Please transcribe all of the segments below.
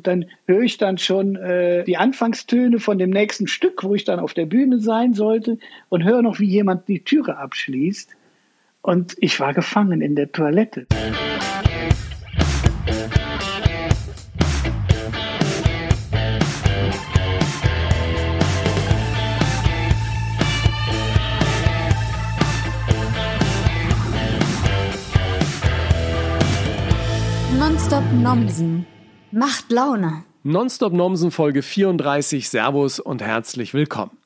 und dann höre ich dann schon äh, die Anfangstöne von dem nächsten Stück, wo ich dann auf der Bühne sein sollte und höre noch, wie jemand die Türe abschließt. Und ich war gefangen in der Toilette. Nonstop Nomsen macht Laune. Nonstop Nomsen Folge 34. Servus und herzlich willkommen.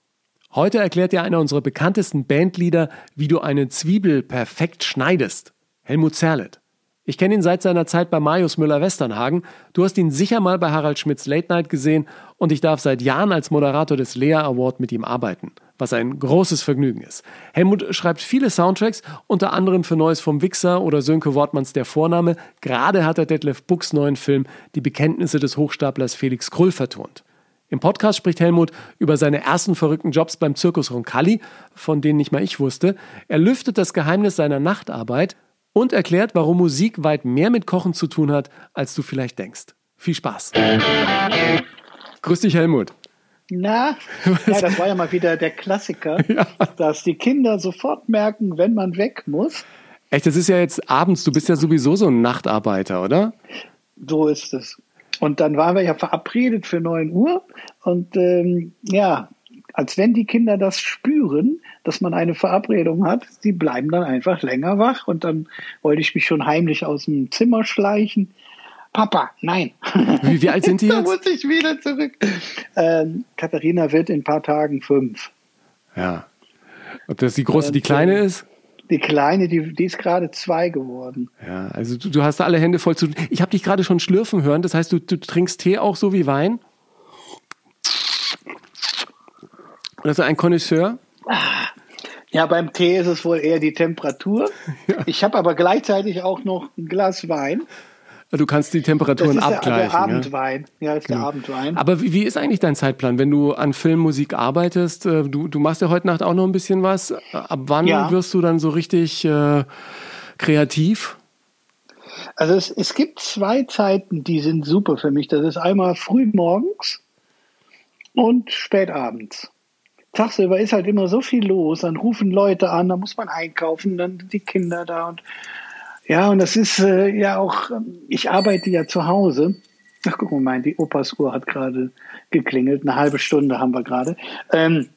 Heute erklärt dir einer unserer bekanntesten Bandleader, wie du eine Zwiebel perfekt schneidest. Helmut Zerlett. Ich kenne ihn seit seiner Zeit bei Marius Müller-Westernhagen. Du hast ihn sicher mal bei Harald Schmidts Late Night gesehen und ich darf seit Jahren als Moderator des Lea Award mit ihm arbeiten, was ein großes Vergnügen ist. Helmut schreibt viele Soundtracks, unter anderem für Neues vom Wichser oder Sönke Wortmanns Der Vorname. Gerade hat er Detlef Bucks neuen Film Die Bekenntnisse des Hochstaplers Felix Krull vertont. Im Podcast spricht Helmut über seine ersten verrückten Jobs beim Zirkus Roncalli, von denen nicht mal ich wusste. Er lüftet das Geheimnis seiner Nachtarbeit und erklärt, warum Musik weit mehr mit Kochen zu tun hat, als du vielleicht denkst. Viel Spaß. Grüß dich, Helmut. Na, ja, das war ja mal wieder der Klassiker, ja. dass die Kinder sofort merken, wenn man weg muss. Echt, das ist ja jetzt abends, du bist ja sowieso so ein Nachtarbeiter, oder? So ist es. Und dann waren wir ja verabredet für 9 Uhr. Und ähm, ja, als wenn die Kinder das spüren, dass man eine Verabredung hat, die bleiben dann einfach länger wach. Und dann wollte ich mich schon heimlich aus dem Zimmer schleichen. Papa, nein. Wie, wie alt sind die jetzt? da muss ich wieder zurück. Ähm, Katharina wird in ein paar Tagen fünf. Ja. Ob das die große, die kleine ist? Die Kleine, die, die ist gerade zwei geworden. Ja, also du, du hast alle Hände voll zu tun. Ich habe dich gerade schon schlürfen hören. Das heißt, du, du trinkst Tee auch so wie Wein? Also ein Connoisseur? Ja, beim Tee ist es wohl eher die Temperatur. Ja. Ich habe aber gleichzeitig auch noch ein Glas Wein. Du kannst die Temperaturen das ist abgleichen. Der, der Abendwein. Ja, ja ist genau. der Abendwein. Aber wie, wie, ist eigentlich dein Zeitplan, wenn du an Filmmusik arbeitest? Äh, du, du machst ja heute Nacht auch noch ein bisschen was. Ab wann ja. wirst du dann so richtig äh, kreativ? Also es, es gibt zwei Zeiten, die sind super für mich. Das ist einmal früh morgens und spät abends tagsüber ist halt immer so viel los, dann rufen Leute an, da muss man einkaufen, dann die Kinder da und ja, und das ist äh, ja auch, ich arbeite ja zu Hause. Ach, guck mal, die Opas Uhr hat gerade geklingelt, eine halbe Stunde haben wir gerade. Ähm,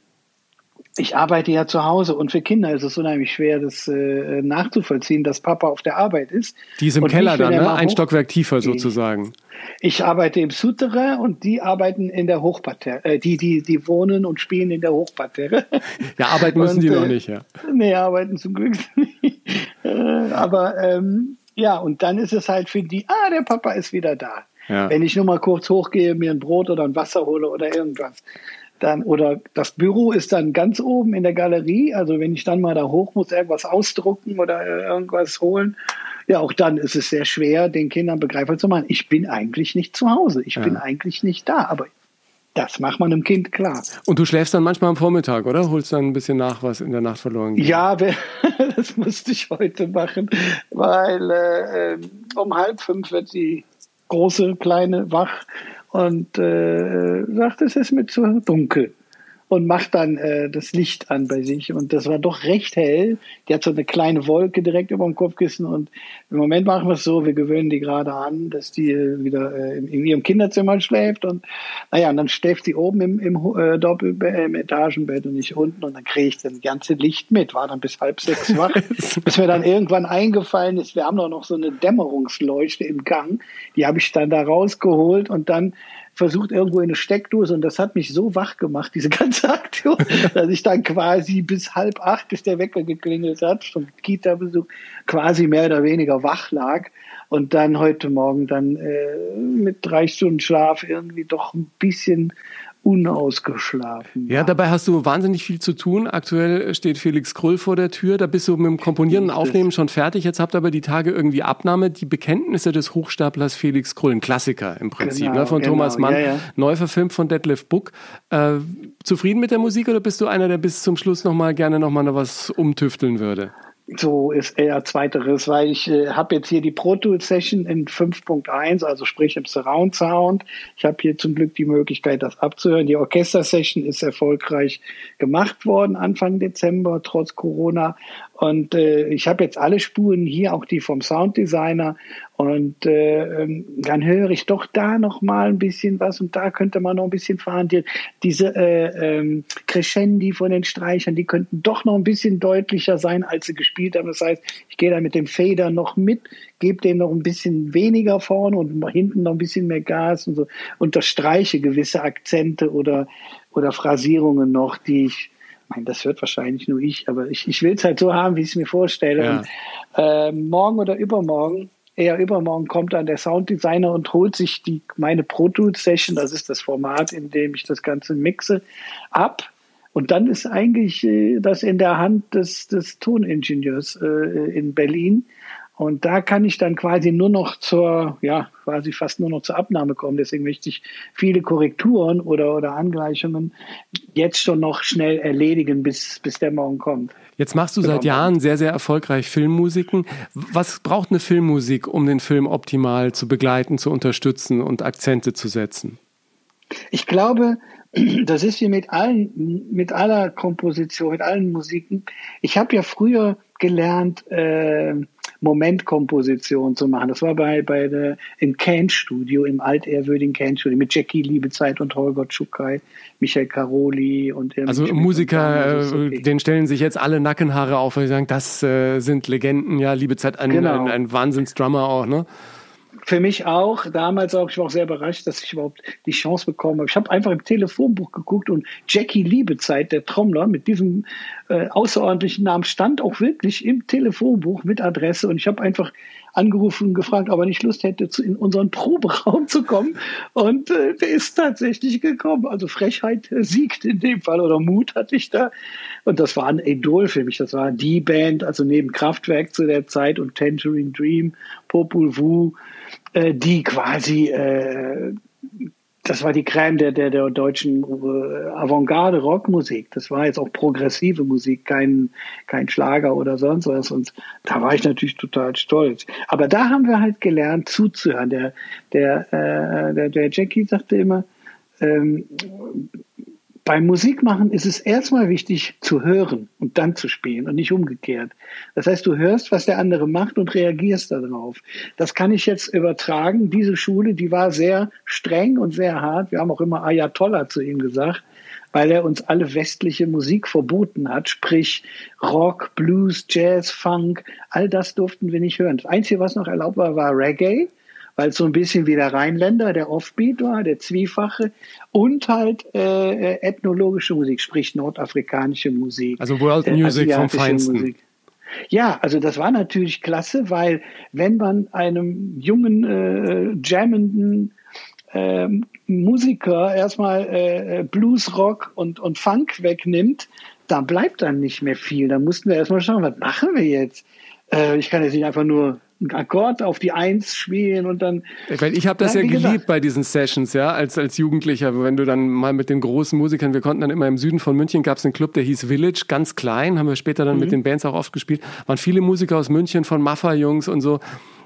ich arbeite ja zu Hause und für Kinder ist es unheimlich schwer, das äh, nachzuvollziehen, dass Papa auf der Arbeit ist. Die ist im Keller dann, ne? Ein Stockwerk tiefer sozusagen. Ich arbeite im Souterrain und die arbeiten in der Hochparterre. Äh, die, die, die wohnen und spielen in der Hochparterre. Ja, arbeiten müssen und, die noch äh, nicht, ja. Nee, arbeiten zum Glück nicht. Äh, aber ähm, ja, und dann ist es halt für die, ah, der Papa ist wieder da. Ja. Wenn ich nur mal kurz hochgehe, mir ein Brot oder ein Wasser hole oder irgendwas. Dann, oder das Büro ist dann ganz oben in der Galerie. Also wenn ich dann mal da hoch muss, irgendwas ausdrucken oder irgendwas holen, ja, auch dann ist es sehr schwer, den Kindern begreifbar zu machen. Ich bin eigentlich nicht zu Hause. Ich ja. bin eigentlich nicht da. Aber das macht man dem Kind klar. Und du schläfst dann manchmal am Vormittag, oder? Holst dann ein bisschen nach, was in der Nacht verloren geht? Ja, das musste ich heute machen, weil äh, ähm, um halb fünf wird die große, kleine wach und äh, sagt, es ist mir zu dunkel und macht dann äh, das Licht an bei sich. Und das war doch recht hell. Die hat so eine kleine Wolke direkt über dem Kopfkissen. Und im Moment machen wir es so, wir gewöhnen die gerade an, dass die äh, wieder äh, in, ihrem Kinderzimmer schläft. Und naja, und dann schläft sie oben im, im äh, Doppelbett, im Etagenbett und nicht unten. Und dann kriege ich das ganze Licht mit. War dann bis halb sechs wach. bis mir dann irgendwann eingefallen ist, wir haben doch noch so eine Dämmerungsleuchte im Gang. Die habe ich dann da rausgeholt und dann versucht irgendwo in eine Steckdose und das hat mich so wach gemacht, diese ganze Aktion, dass ich dann quasi bis halb acht, bis der Wecker geklingelt hat, zum Kita-Besuch, quasi mehr oder weniger wach lag und dann heute Morgen dann äh, mit drei Stunden Schlaf irgendwie doch ein bisschen unausgeschlafen. Ja, dabei hast du wahnsinnig viel zu tun. Aktuell steht Felix Krull vor der Tür. Da bist du mit dem Komponieren und Aufnehmen schon fertig. Jetzt habt ihr aber die Tage irgendwie Abnahme. Die Bekenntnisse des Hochstaplers Felix Krull, ein Klassiker im Prinzip, genau, ne, von genau. Thomas Mann, ja, ja. neu verfilmt von Detlef Buck. Äh, zufrieden mit der Musik oder bist du einer, der bis zum Schluss nochmal gerne nochmal noch was umtüfteln würde? So ist eher zweiteres, weil ich äh, habe jetzt hier die Pro Tools Session in 5.1, also sprich im Surround Sound. Ich habe hier zum Glück die Möglichkeit, das abzuhören. Die Orchester Session ist erfolgreich gemacht worden Anfang Dezember, trotz Corona. Und äh, ich habe jetzt alle Spuren hier, auch die vom Sounddesigner. Und äh, ähm, dann höre ich doch da noch mal ein bisschen was und da könnte man noch ein bisschen fahren. Die, diese äh, ähm, Crescendi von den Streichern, die könnten doch noch ein bisschen deutlicher sein, als sie gespielt haben. Das heißt, ich gehe da mit dem Fader noch mit, gebe dem noch ein bisschen weniger vorne und hinten noch ein bisschen mehr Gas und so unterstreiche gewisse Akzente oder oder Phrasierungen noch, die ich meine, das hört wahrscheinlich nur ich, aber ich, ich will es halt so haben, wie ich es mir vorstelle. Ja. Und, äh, morgen oder übermorgen, eher übermorgen, kommt dann der Sounddesigner und holt sich die, meine Pro Tools Session, das ist das Format, in dem ich das Ganze mixe, ab. Und dann ist eigentlich äh, das in der Hand des, des Toningenieurs äh, in Berlin. Und da kann ich dann quasi nur noch zur, ja, quasi fast nur noch zur Abnahme kommen. Deswegen möchte ich viele Korrekturen oder, oder Angleichungen jetzt schon noch schnell erledigen, bis, bis der Morgen kommt. Jetzt machst du seit genau. Jahren sehr, sehr erfolgreich Filmmusiken. Was braucht eine Filmmusik, um den Film optimal zu begleiten, zu unterstützen und Akzente zu setzen? Ich glaube, das ist wie mit allen, mit aller Komposition, mit allen Musiken. Ich habe ja früher gelernt, äh, Momentkomposition zu machen. Das war bei, bei der, im Can-Studio, im altehrwürdigen Can-Studio mit Jackie Liebezeit und Holger Tschukai, Michael Caroli und Also Musiker, okay. denen stellen sich jetzt alle Nackenhaare auf, weil sie sagen, das äh, sind Legenden, ja, Liebezeit, ein, genau. ein, ein Wahnsinnsdrummer auch, ne? Für mich auch, damals auch, ich war auch sehr überrascht, dass ich überhaupt die Chance bekommen habe. Ich habe einfach im Telefonbuch geguckt und Jackie Liebezeit, der Trommler, mit diesem äh, außerordentlichen Namen stand auch wirklich im Telefonbuch mit Adresse und ich habe einfach angerufen und gefragt, ob er nicht Lust hätte, zu, in unseren Proberaum zu kommen. Und äh, der ist tatsächlich gekommen. Also Frechheit siegt in dem Fall oder Mut hatte ich da. Und das war ein Idol für mich. Das war die Band, also neben Kraftwerk zu der Zeit und Tangerine Dream, Popul Vuh, äh, die quasi äh, das war die Crème der, der, der deutschen äh, Avantgarde-Rockmusik. Das war jetzt auch progressive Musik, kein, kein Schlager oder sonst was. Und da war ich natürlich total stolz. Aber da haben wir halt gelernt, zuzuhören. Der, der, äh, der, der Jackie sagte immer, ähm, beim Musikmachen ist es erstmal wichtig zu hören und dann zu spielen und nicht umgekehrt. Das heißt, du hörst, was der andere macht und reagierst darauf. Das kann ich jetzt übertragen. Diese Schule, die war sehr streng und sehr hart. Wir haben auch immer Ayatollah zu ihm gesagt, weil er uns alle westliche Musik verboten hat, sprich Rock, Blues, Jazz, Funk, all das durften wir nicht hören. Das Einzige, was noch erlaubt war, war Reggae weil es so ein bisschen wie der Rheinländer, der Offbeat war, der Zwiefache und halt äh, äh ethnologische Musik, sprich nordafrikanische Musik. Also World äh, Music vom Feinsten. Musik. Ja, also das war natürlich klasse, weil wenn man einem jungen, äh, jammenden äh, Musiker erstmal äh, Blues, Rock und, und Funk wegnimmt, da bleibt dann nicht mehr viel. Da mussten wir erstmal schauen, was machen wir jetzt? Äh, ich kann jetzt nicht einfach nur einen Akkord auf die Eins spielen und dann. Weil ich habe das ja, ja geliebt gesagt. bei diesen Sessions, ja, als, als Jugendlicher, wenn du dann mal mit den großen Musikern, wir konnten dann immer im Süden von München, gab es einen Club, der hieß Village, ganz klein, haben wir später dann mhm. mit den Bands auch oft gespielt, waren viele Musiker aus München, von Maffa-Jungs und so.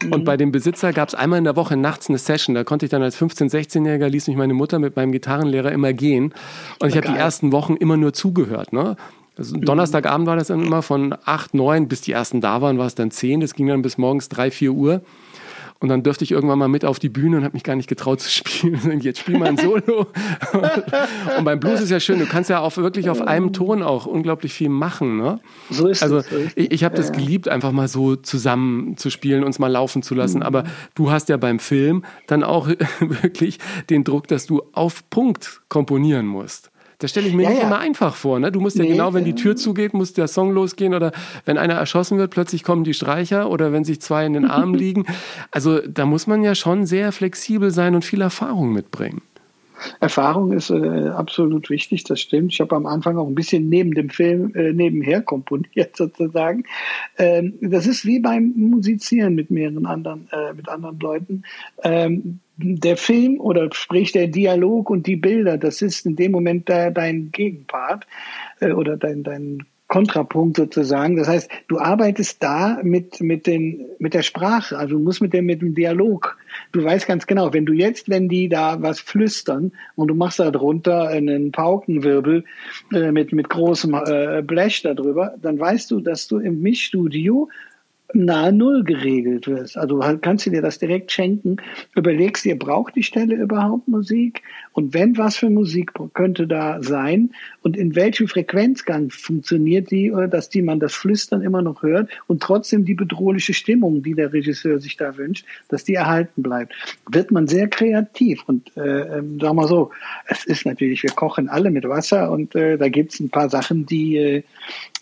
Mhm. Und bei dem Besitzer gab es einmal in der Woche nachts eine Session, da konnte ich dann als 15-, 16-Jähriger, ließ mich meine Mutter mit meinem Gitarrenlehrer immer gehen. Und ich habe die ersten Wochen immer nur zugehört, ne? Also Donnerstagabend war das dann immer von 8, 9, bis die ersten da waren, war es dann 10. Das ging dann bis morgens 3, 4 Uhr. Und dann dürfte ich irgendwann mal mit auf die Bühne und habe mich gar nicht getraut zu spielen. Und jetzt spiel mal ein Solo. und beim Blues ist ja schön, du kannst ja auch wirklich auf einem Ton auch unglaublich viel machen. Ne? So ist also es. Also ich, ich habe das geliebt, einfach mal so zusammen zu spielen, uns mal laufen zu lassen. Mhm. Aber du hast ja beim Film dann auch wirklich den Druck, dass du auf Punkt komponieren musst. Das stelle ich mir ja, nicht ja. immer einfach vor. Ne? Du musst ja nee, genau, wenn die Tür zugeht, muss der Song losgehen oder wenn einer erschossen wird, plötzlich kommen die Streicher oder wenn sich zwei in den Armen liegen. Also da muss man ja schon sehr flexibel sein und viel Erfahrung mitbringen. Erfahrung ist äh, absolut wichtig, das stimmt. Ich habe am Anfang auch ein bisschen neben dem Film äh, nebenher komponiert sozusagen. Ähm, das ist wie beim Musizieren mit mehreren anderen, äh, mit anderen Leuten. Ähm, der Film oder sprich der Dialog und die Bilder, das ist in dem Moment dein Gegenpart äh, oder dein, dein Kontrapunkt sozusagen. Das heißt, du arbeitest da mit, mit, den, mit der Sprache, also du musst mit dem, mit dem Dialog. Du weißt ganz genau, wenn du jetzt, wenn die da was flüstern und du machst da drunter einen Paukenwirbel äh, mit, mit großem äh, Blech darüber, dann weißt du, dass du im Mischstudio nahe Null geregelt wirst. Also kannst du dir das direkt schenken, überlegst dir, braucht die Stelle überhaupt Musik? Und wenn was für Musik könnte da sein? Und in welchem Frequenzgang funktioniert die, oder dass die man das Flüstern immer noch hört und trotzdem die bedrohliche Stimmung, die der Regisseur sich da wünscht, dass die erhalten bleibt? Wird man sehr kreativ. Und äh, ähm, sagen wir so, es ist natürlich, wir kochen alle mit Wasser und äh, da gibt's ein paar Sachen, die, äh,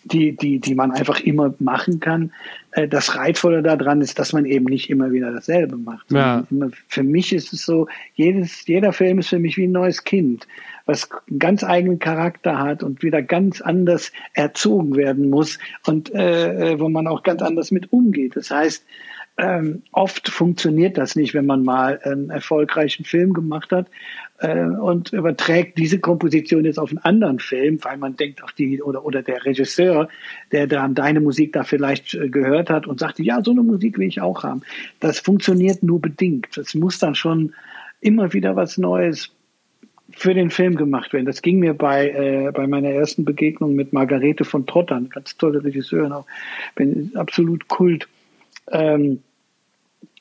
die, die, die man einfach immer machen kann. Äh, das Reizvolle daran ist, dass man eben nicht immer wieder dasselbe macht. Ja. Immer, für mich ist es so, jedes, jeder Film ist für mich wie ein neues Kind, was einen ganz eigenen Charakter hat und wieder ganz anders erzogen werden muss und äh, äh, wo man auch ganz anders mit umgeht. Das heißt, ähm, oft funktioniert das nicht, wenn man mal einen erfolgreichen Film gemacht hat äh, und überträgt diese Komposition jetzt auf einen anderen Film, weil man denkt, auch die oder oder der Regisseur, der dann deine Musik da vielleicht äh, gehört hat und sagte, ja, so eine Musik will ich auch haben. Das funktioniert nur bedingt. Es muss dann schon immer wieder was Neues für den Film gemacht werden. Das ging mir bei, äh, bei meiner ersten Begegnung mit Margarete von Trottern, ganz tolle Regisseurin auch, bin absolut Kult. Ähm,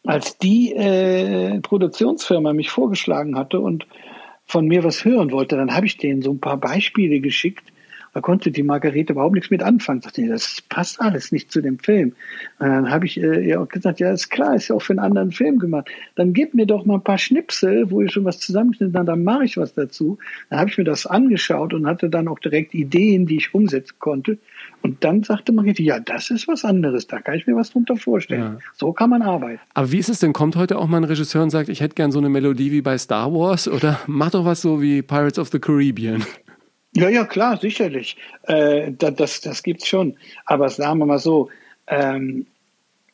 als die äh, Produktionsfirma mich vorgeschlagen hatte und von mir was hören wollte, dann habe ich denen so ein paar Beispiele geschickt da konnte die Margarete überhaupt nichts mit anfangen. Sagte, das passt alles nicht zu dem Film. Und dann habe ich äh, ihr auch gesagt, ja, ist klar, ist ja auch für einen anderen Film gemacht. Dann gib mir doch mal ein paar Schnipsel, wo ich schon was zusammenschnitt, dann, dann mache ich was dazu. Dann habe ich mir das angeschaut und hatte dann auch direkt Ideen, die ich umsetzen konnte. Und dann sagte Margarete, ja, das ist was anderes, da kann ich mir was drunter vorstellen. Ja. So kann man arbeiten. Aber wie ist es denn? Kommt heute auch mal ein Regisseur und sagt, ich hätte gern so eine Melodie wie bei Star Wars oder mach doch was so wie Pirates of the Caribbean? Ja, ja, klar, sicherlich. Äh, das, das, das gibt's schon. Aber sagen wir mal so, ähm,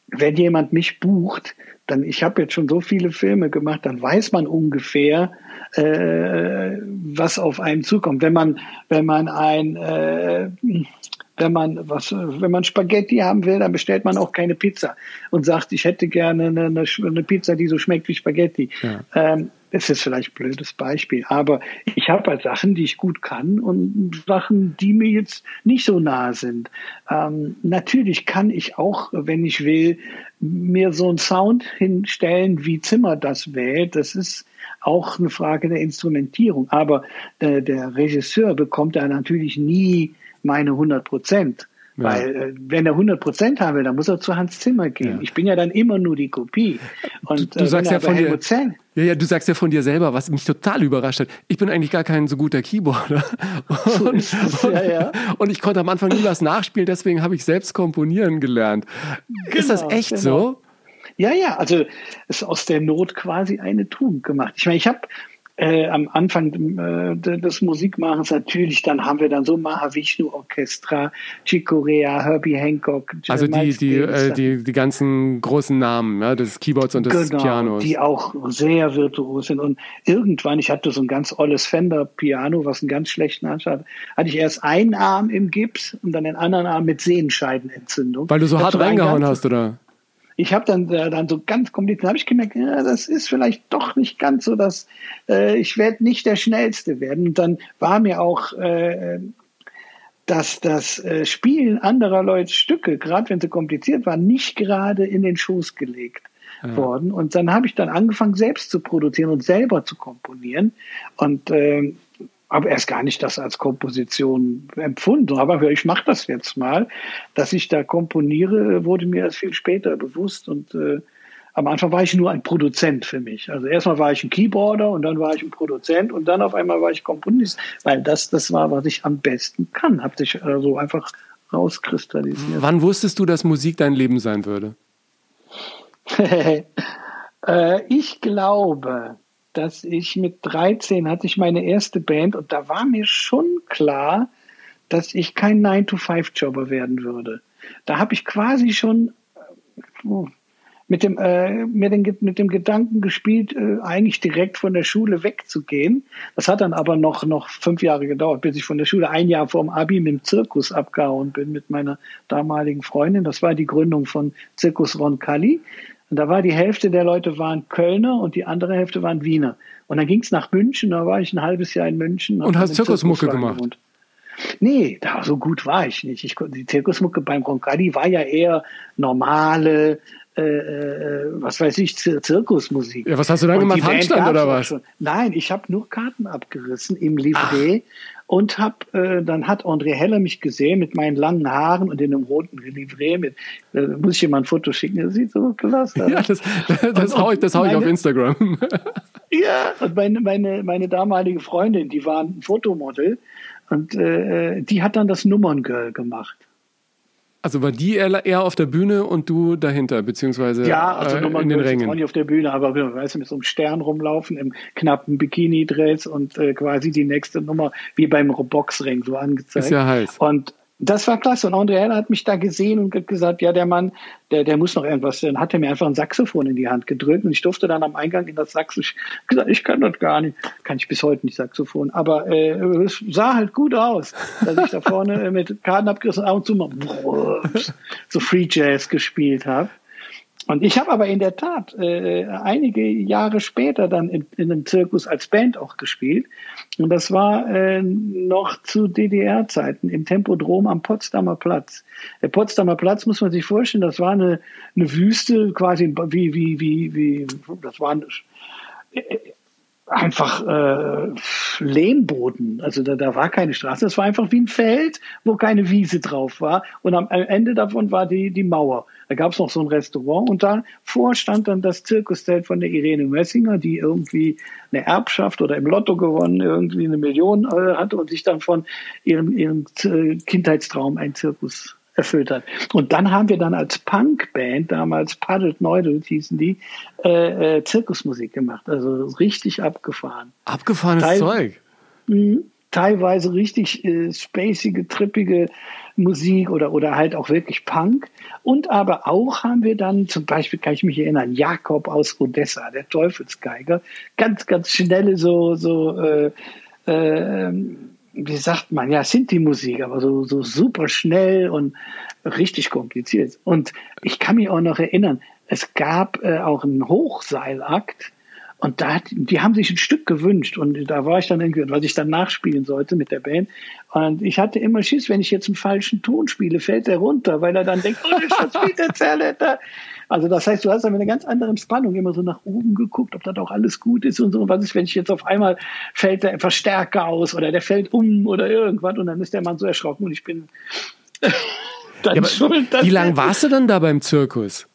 wenn jemand mich bucht, dann ich habe jetzt schon so viele Filme gemacht, dann weiß man ungefähr, äh, was auf einen zukommt. Wenn man, wenn man ein äh, wenn man was, wenn man Spaghetti haben will, dann bestellt man auch keine Pizza und sagt, ich hätte gerne eine, eine Pizza, die so schmeckt wie Spaghetti. Ja. Ähm, ist vielleicht ein blödes Beispiel, aber ich habe halt Sachen, die ich gut kann und Sachen, die mir jetzt nicht so nahe sind. Ähm, natürlich kann ich auch, wenn ich will, mir so einen Sound hinstellen, wie Zimmer das wählt. Das ist auch eine Frage der Instrumentierung. Aber äh, der Regisseur bekommt da natürlich nie meine 100 Prozent. Ja. Weil äh, wenn er 100 Prozent haben will, dann muss er zu Hans Zimmer gehen. Ja. Ich bin ja dann immer nur die Kopie. Und, du, du äh, sagst ja von dir, ja, ja, du sagst ja von dir selber, was mich total überrascht hat. Ich bin eigentlich gar kein so guter Keyboarder. Und, so ja, ja. und ich konnte am Anfang nie was nachspielen, deswegen habe ich selbst komponieren gelernt. Genau, ist das genau, echt genau. so? Ja, ja, also es ist aus der Not quasi eine Tugend gemacht. Ich meine, ich habe äh, am Anfang äh, des Musikmachens natürlich, dann haben wir dann so Mahavishnu Orchestra, Chicorea, Herbie Hancock. Also die, die, äh, die, die ganzen großen Namen ja, des Keyboards und des genau, Pianos. die auch sehr virtuos sind. Und irgendwann, ich hatte so ein ganz olles Fender-Piano, was einen ganz schlechten Anschein hatte, hatte ich erst einen Arm im Gips und dann den anderen Arm mit Sehenscheidenentzündung. Weil du so hart reingehauen hast, oder? Ich habe dann äh, dann so ganz kompliziert, habe ich gemerkt, ja, das ist vielleicht doch nicht ganz so, dass äh, ich werde nicht der schnellste werden. Und dann war mir auch äh, dass das äh, Spielen anderer Leute Stücke, gerade wenn sie kompliziert waren, nicht gerade in den Schoß gelegt ja. worden. Und dann habe ich dann angefangen, selbst zu produzieren und selber zu komponieren. Und äh, habe erst gar nicht das als Komposition empfunden, aber ich mache das jetzt mal. Dass ich da komponiere, wurde mir erst viel später bewusst und äh, am Anfang war ich nur ein Produzent für mich. Also erstmal war ich ein Keyboarder und dann war ich ein Produzent und dann auf einmal war ich Komponist, weil das das war, was ich am besten kann. Hat sich äh, so einfach rauskristallisiert. Wann wusstest du, dass Musik dein Leben sein würde? äh, ich glaube, dass ich mit 13 hatte ich meine erste Band und da war mir schon klar, dass ich kein 9-to-5-Jobber werden würde. Da habe ich quasi schon, oh, mit dem, äh, mit, dem, mit dem Gedanken gespielt, äh, eigentlich direkt von der Schule wegzugehen. Das hat dann aber noch, noch fünf Jahre gedauert, bis ich von der Schule ein Jahr vor dem Abi mit dem Zirkus abgehauen bin mit meiner damaligen Freundin. Das war die Gründung von Zirkus Roncalli. Und da war die Hälfte der Leute waren Kölner und die andere Hälfte waren Wiener. Und dann ging es nach München, da war ich ein halbes Jahr in München. Und hast Zirkusmucke gemacht? Gewohnt. Nee, da so gut war ich nicht. Ich, die Zirkusmucke beim Roncalli war ja eher normale, äh, äh, was weiß ich, Zir Zirkusmusik. Ja, was hast du dann gemacht? Handstand oder was? Nein, ich habe nur Karten abgerissen im Livret. Und hab, äh, dann hat André Heller mich gesehen mit meinen langen Haaren und in einem roten Livret mit, äh, muss ich dir mal ein Foto schicken, das sieht so klasse aus. Ja, das, das, das hau ich, das hau ich auf Instagram. ja, und meine, meine, meine damalige Freundin, die war ein Fotomodel und äh, die hat dann das Nummerngirl gemacht. Also war die eher auf der Bühne und du dahinter, beziehungsweise ja, also äh, in den Rängen? Ja, nicht auf der Bühne, aber weißt du, mit so einem Stern rumlaufen, im knappen Bikini-Dress und äh, quasi die nächste Nummer wie beim Boxring so angezeigt. Ist ja heiß. Und das war klasse. Und André Heller hat mich da gesehen und gesagt, ja, der Mann, der, der muss noch irgendwas. Dann hat er mir einfach ein Saxophon in die Hand gedrückt und ich durfte dann am Eingang in das Saxophon gesagt, ich kann das gar nicht. Kann ich bis heute nicht Saxophon. Aber äh, es sah halt gut aus, dass ich da vorne mit Karten abgerissen ab und zu mal so Free Jazz gespielt habe. Und ich habe aber in der Tat äh, einige Jahre später dann in, in einem Zirkus als Band auch gespielt. Und das war äh, noch zu DDR-Zeiten im Tempodrom am Potsdamer Platz. Der Potsdamer Platz muss man sich vorstellen, das war eine, eine Wüste, quasi wie, wie, wie, wie, das war eine, äh, einfach äh, Lehmboden. Also da, da war keine Straße, das war einfach wie ein Feld, wo keine Wiese drauf war. Und am Ende davon war die, die Mauer. Da gab es noch so ein Restaurant und davor stand dann das Zirkuszelt von der Irene Messinger, die irgendwie eine Erbschaft oder im Lotto gewonnen irgendwie eine Million äh, hatte und sich dann von ihrem, ihrem Kindheitstraum ein Zirkus erfüllt hat. Und dann haben wir dann als Punkband, damals Paddled Neudelt hießen die, äh, äh, Zirkusmusik gemacht. Also richtig abgefahren. Abgefahrenes Teil Zeug. Mh, teilweise richtig äh, spacige, trippige Musik oder, oder halt auch wirklich Punk. Und aber auch haben wir dann, zum Beispiel kann ich mich erinnern, Jakob aus Odessa, der Teufelsgeiger, ganz, ganz schnelle so, so, äh, äh, wie sagt man, ja, Sinti-Musik, aber so, so super schnell und richtig kompliziert. Und ich kann mich auch noch erinnern, es gab äh, auch einen Hochseilakt, und da hat, die haben sich ein Stück gewünscht und da war ich dann irgendwie, was ich dann nachspielen sollte mit der Band. Und ich hatte immer Schiss, wenn ich jetzt einen falschen Ton spiele, fällt er runter, weil er dann denkt, oh, das spielt der Zerletter. Also das heißt, du hast dann mit einer ganz anderen Spannung immer so nach oben geguckt, ob das auch alles gut ist und so. Was ist, wenn ich jetzt auf einmal fällt der Verstärker aus oder der fällt um oder irgendwas und dann ist der Mann so erschrocken und ich bin dann ja, schuld. Wie lange warst du dann da beim Zirkus?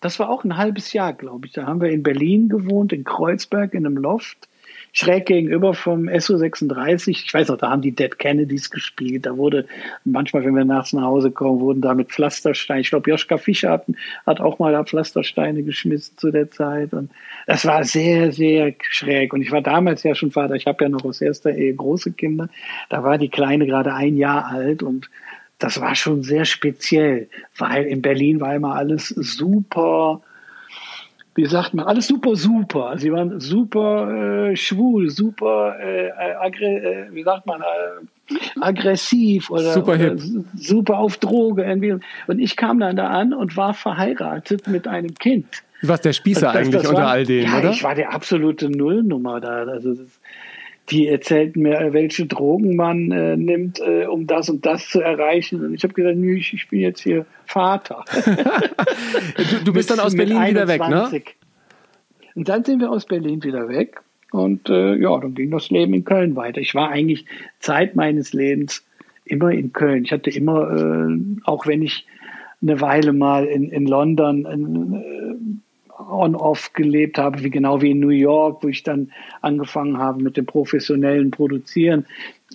Das war auch ein halbes Jahr, glaube ich. Da haben wir in Berlin gewohnt, in Kreuzberg, in einem Loft, schräg gegenüber vom SO36. Ich weiß noch, da haben die Dead Kennedys gespielt. Da wurde manchmal, wenn wir nachts nach Hause kommen, wurden da mit Pflastersteinen. Ich glaube, Joschka Fischer hat, hat auch mal da Pflastersteine geschmissen zu der Zeit. Und das war sehr, sehr schräg. Und ich war damals ja schon Vater. Ich habe ja noch aus erster Ehe große Kinder. Da war die Kleine gerade ein Jahr alt und das war schon sehr speziell, weil in Berlin war immer alles super, wie sagt man, alles super, super. Sie waren super äh, schwul, super, äh, äh, wie sagt man, äh, aggressiv oder super, oder super auf Droge irgendwie. Und ich kam dann da an und war verheiratet mit einem Kind. Du warst der Spießer das, eigentlich das unter war, all dem, ja, oder? Ich war der absolute Nullnummer da. Also das, die erzählten mir, welche Drogen man äh, nimmt, äh, um das und das zu erreichen. Und ich habe gesagt, nö, ich, ich bin jetzt hier Vater. du, du, bist mit, dann aus Berlin wieder weg, ne? Und dann sind wir aus Berlin wieder weg. Und äh, ja, dann ging das Leben in Köln weiter. Ich war eigentlich Zeit meines Lebens immer in Köln. Ich hatte immer, äh, auch wenn ich eine Weile mal in, in London äh, on-off gelebt habe, wie genau wie in New York, wo ich dann angefangen habe mit dem professionellen Produzieren.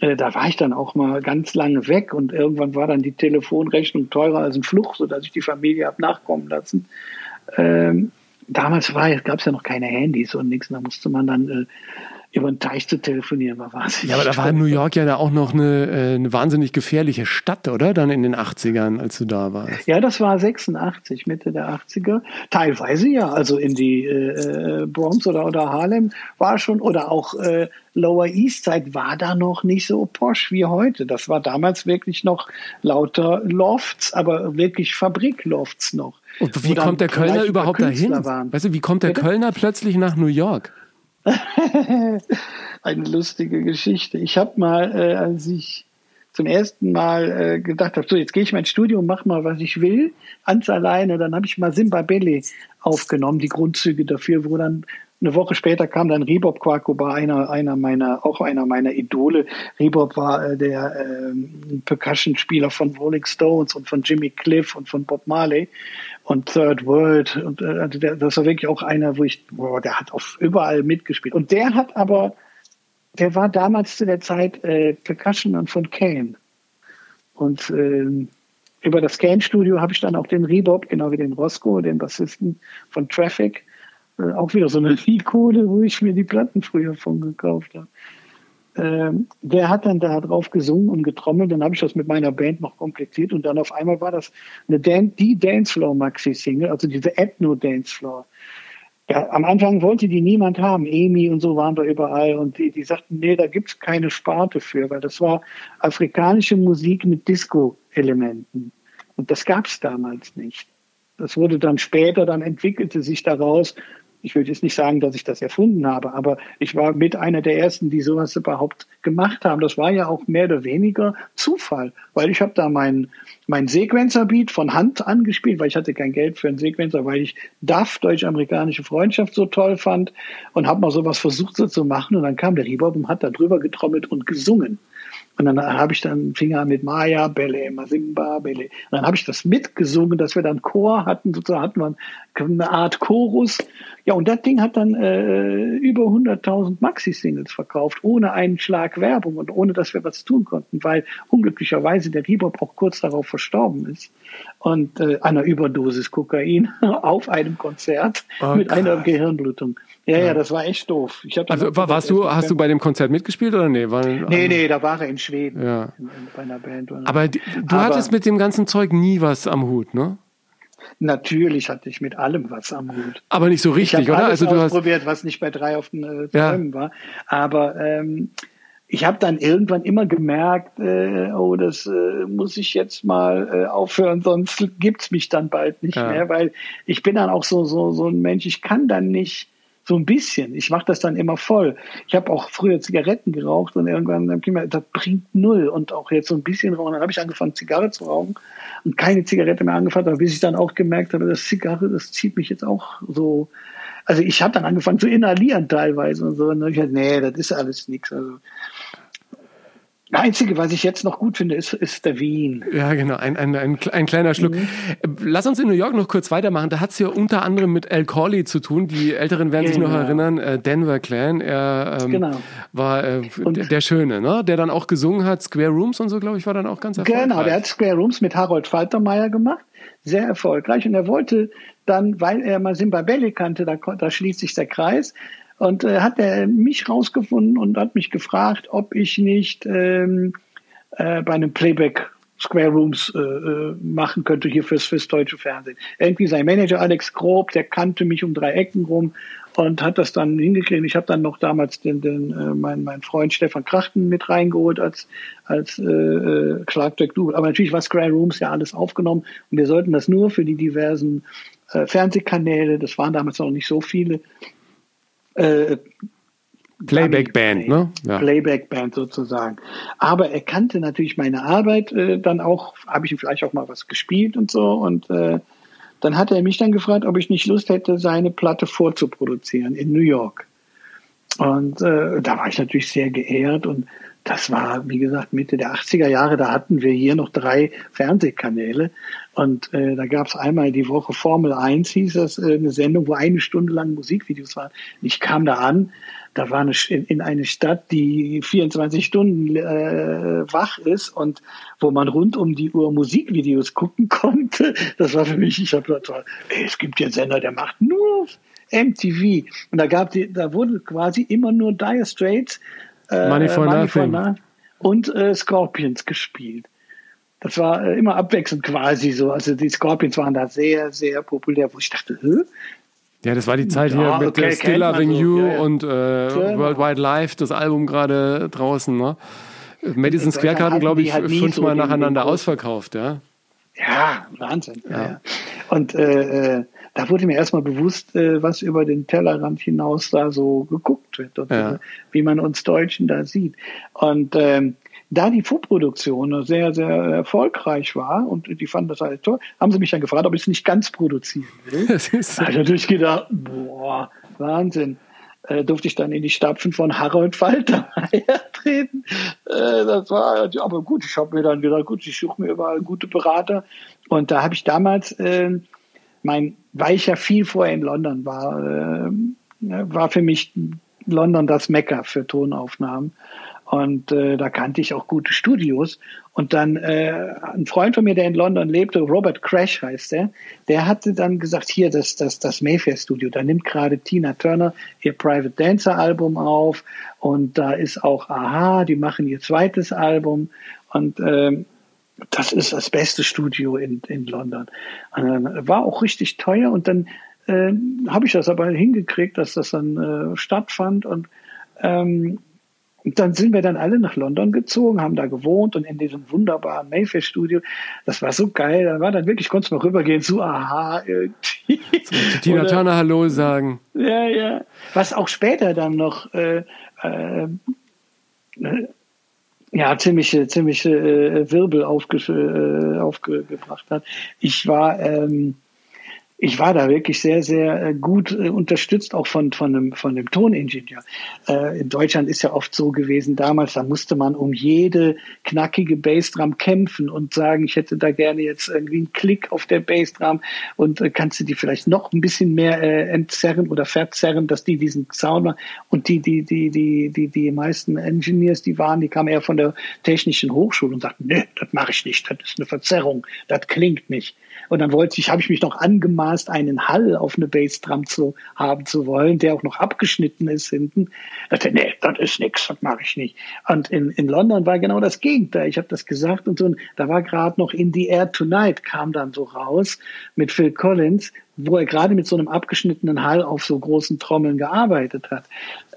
Äh, da war ich dann auch mal ganz lange weg und irgendwann war dann die Telefonrechnung teurer als ein Fluch, sodass ich die Familie habe nachkommen lassen. Ähm, damals gab es ja noch keine Handys und nichts, da musste man dann über den Teich zu telefonieren war wahnsinnig. Ja, aber da war New York ja da auch noch eine, äh, eine wahnsinnig gefährliche Stadt, oder? Dann in den 80ern, als du da warst. Ja, das war 86, Mitte der 80er. Teilweise ja, also in die äh, Bronx oder, oder Harlem war schon, oder auch äh, Lower East Side war da noch nicht so posch wie heute. Das war damals wirklich noch lauter Lofts, aber wirklich Fabriklofts noch. Und wie kommt der Kölner überhaupt dahin? Waren. Weißt du, wie kommt der Bitte? Kölner plötzlich nach New York? Eine lustige Geschichte. Ich habe mal, äh, als ich zum ersten Mal äh, gedacht habe, so jetzt gehe ich mein Studium, mach mal, was ich will, ans alleine, dann habe ich mal Simbabele aufgenommen, die Grundzüge dafür, wo dann eine Woche später kam dann Rebob Kwakuba, einer, einer meiner, auch einer meiner Idole. Rebob war äh, der äh, Percussion-Spieler von Rolling Stones und von Jimmy Cliff und von Bob Marley und Third World. Und äh, also der, das war wirklich auch einer, wo ich, boah, der hat auf überall mitgespielt. Und der hat aber, der war damals zu der Zeit äh, Percussion von Kane. Und äh, über das Kane-Studio habe ich dann auch den Rebob, genau wie den Roscoe, den Bassisten von Traffic, äh, auch wieder so eine Ikone, wo ich mir die Platten früher von gekauft habe ähm, der hat dann da drauf gesungen und getrommelt. Dann habe ich das mit meiner Band noch kompliziert und dann auf einmal war das eine Dan die Dancefloor Maxi Single, also diese Ethno Dancefloor. Ja, am Anfang wollte die niemand haben. Emi und so waren da überall und die, die sagten, nee, da gibt's keine Sparte für, weil das war afrikanische Musik mit Disco-Elementen. Und das gab's damals nicht. Das wurde dann später, dann entwickelte sich daraus ich würde jetzt nicht sagen, dass ich das erfunden habe, aber ich war mit einer der ersten, die sowas überhaupt gemacht haben. Das war ja auch mehr oder weniger Zufall, weil ich habe da mein, mein Sequencer-Beat von Hand angespielt, weil ich hatte kein Geld für einen Sequencer, weil ich DAF, Deutsch-Amerikanische Freundschaft, so toll fand und habe mal sowas versucht so zu machen und dann kam der Reverb und hat da drüber getrommelt und gesungen. Und dann habe ich dann Finger mit Maya, Belle, Masimba, Belle. Und dann habe ich das mitgesungen, dass wir dann Chor hatten, sozusagen hatten wir eine Art Chorus. Ja, und das Ding hat dann äh, über 100.000 Maxi-Singles verkauft, ohne einen Schlag Werbung und ohne, dass wir was tun konnten, weil unglücklicherweise der Reebok auch kurz darauf verstorben ist und äh, einer Überdosis Kokain auf einem Konzert oh, mit einer Gehirnblutung. Ja, ja, das war echt doof. Ich also war, warst du, hast du bei dem Konzert mitgespielt oder nee? War, nee, nee, da war er in Schweden ja. in, in, bei einer Band. Aber du Aber, hattest mit dem ganzen Zeug nie was am Hut, ne? Natürlich hatte ich mit allem was am Hut. Aber nicht so richtig, ich oder? Alles also du ausprobiert, hast was nicht bei drei auf den äh, Träumen ja. war. Aber ähm, ich habe dann irgendwann immer gemerkt, äh, oh, das äh, muss ich jetzt mal äh, aufhören, sonst gibt's mich dann bald nicht ja. mehr, weil ich bin dann auch so so so ein Mensch, ich kann dann nicht so ein bisschen. Ich mache das dann immer voll. Ich habe auch früher Zigaretten geraucht und irgendwann habe ich mir, das bringt null und auch jetzt so ein bisschen rauchen. Dann habe ich angefangen, Zigarre zu rauchen und keine Zigarette mehr angefangen, aber bis ich dann auch gemerkt habe, das Zigarre, das zieht mich jetzt auch so. Also ich habe dann angefangen zu inhalieren teilweise und so. Und dann habe ich gesagt, nee, das ist alles nichts. Also das Einzige, was ich jetzt noch gut finde, ist, ist der Wien. Ja, genau, ein, ein, ein, ein kleiner Schluck. Mhm. Lass uns in New York noch kurz weitermachen. Da hat es ja unter anderem mit Al Corley zu tun. Die Älteren werden genau. sich noch genau. erinnern. Äh, Denver Clan, er ähm, genau. war äh, der, der, Schöne, ne? der dann auch gesungen hat. Square Rooms und so, glaube ich, war dann auch ganz erfolgreich. Genau, der hat Square Rooms mit Harold Faltermeier gemacht. Sehr erfolgreich. Und er wollte dann, weil er mal Simbabelli kannte, da, da schließt sich der Kreis, und äh, hat er mich rausgefunden und hat mich gefragt, ob ich nicht ähm, äh, bei einem Playback Square Rooms äh, äh, machen könnte hier fürs, fürs deutsche Fernsehen. Irgendwie sein Manager Alex Grob, der kannte mich um drei Ecken rum und hat das dann hingekriegt. Ich habe dann noch damals den, den äh, mein, mein Freund Stefan Krachten mit reingeholt als als äh, äh, Schlagzeug Double. Aber natürlich war Square Rooms ja alles aufgenommen und wir sollten das nur für die diversen äh, Fernsehkanäle, das waren damals noch nicht so viele, äh, Playback Band, ne? Ja. Playback Band sozusagen. Aber er kannte natürlich meine Arbeit, äh, dann auch, habe ich ihm vielleicht auch mal was gespielt und so. Und äh, dann hat er mich dann gefragt, ob ich nicht Lust hätte, seine Platte vorzuproduzieren in New York. Und äh, da war ich natürlich sehr geehrt und das war, wie gesagt, Mitte der 80er Jahre, da hatten wir hier noch drei Fernsehkanäle und äh, da gab es einmal die Woche Formel 1, hieß das, äh, eine Sendung, wo eine Stunde lang Musikvideos waren. Ich kam da an, da war eine, in, in eine Stadt, die 24 Stunden äh, wach ist und wo man rund um die Uhr Musikvideos gucken konnte. Das war für mich, ich habe gesagt, ey, es gibt hier einen Sender, der macht nur MTV. Und da gab die, da wurde quasi immer nur Dire Straits, Money for Money Nothing for und äh, Scorpions gespielt. Das war äh, immer abwechselnd quasi so. Also die Scorpions waren da sehr, sehr populär, wo ich dachte, Hö? Ja, das war die Zeit ja, hier mit okay, Still Loving so. You ja, ja. und äh, genau. Worldwide Live, das Album gerade draußen. Ne? Madison Square Garden, glaube ich, halt fünfmal so nacheinander ausverkauft, ja. Ja, Wahnsinn. Ja. Und äh, äh, da wurde mir erstmal bewusst, äh, was über den Tellerrand hinaus da so geguckt wird und ja. wie man uns Deutschen da sieht. Und ähm, da die Vorproduktion sehr, sehr erfolgreich war und die fanden das halt toll, haben sie mich dann gefragt, ob ich es nicht ganz produzieren will. Das ist da habe ich natürlich gedacht, boah, Wahnsinn. Äh, durfte ich dann in die Stapfen von Harold Falter treten. Äh, das war, aber gut, ich habe mir dann gedacht, gut, ich suche mir überall gute Berater. Und da habe ich damals, äh, mein, weil ich ja viel vorher in London war, äh, war für mich London das Mekka für Tonaufnahmen. Und äh, da kannte ich auch gute Studios. Und dann äh, ein Freund von mir, der in London lebte, Robert Crash heißt der, der hatte dann gesagt, hier, das, das, das Mayfair Studio, da nimmt gerade Tina Turner ihr Private Dancer Album auf und da ist auch Aha, die machen ihr zweites Album und äh, das ist das beste Studio in, in London. War auch richtig teuer und dann äh, habe ich das aber hingekriegt, dass das dann äh, stattfand und ähm, und dann sind wir dann alle nach London gezogen, haben da gewohnt und in diesem wunderbaren Mayfair-Studio. Das war so geil. Da war dann wirklich, konntest du mal rübergehen zu Aha irgendwie. Zu Tina Turner Hallo sagen. Ja, ja. Was auch später dann noch äh, äh, ja, ziemliche, ziemliche äh, Wirbel aufge, äh, aufgebracht hat. Ich war ähm, ich war da wirklich sehr, sehr äh, gut äh, unterstützt, auch von, von, dem, von dem Toningenieur. Äh, in Deutschland ist ja oft so gewesen, damals, da musste man um jede knackige Bassdrum kämpfen und sagen, ich hätte da gerne jetzt irgendwie einen Klick auf der Bassdrum und kannst du die vielleicht noch ein bisschen mehr entzerren oder verzerren, dass die diesen Sound machen. Und die, die, die, die, die, die meisten Engineers, die waren, die kamen eher von der Technischen Hochschule und sagten, nee, das mache ich nicht, das ist eine Verzerrung, das klingt nicht. Und dann wollte ich, habe ich mich noch angemaßt, einen Hall auf eine Bassdrum zu haben zu wollen, der auch noch abgeschnitten ist hinten. Ich dachte, nee, das ist nix, das mache ich nicht. Und in, in London war genau das Gegenteil. Ich habe das gesagt und so, und da war gerade noch In the Air Tonight kam dann so raus mit Phil Collins, wo er gerade mit so einem abgeschnittenen Hall auf so großen Trommeln gearbeitet hat.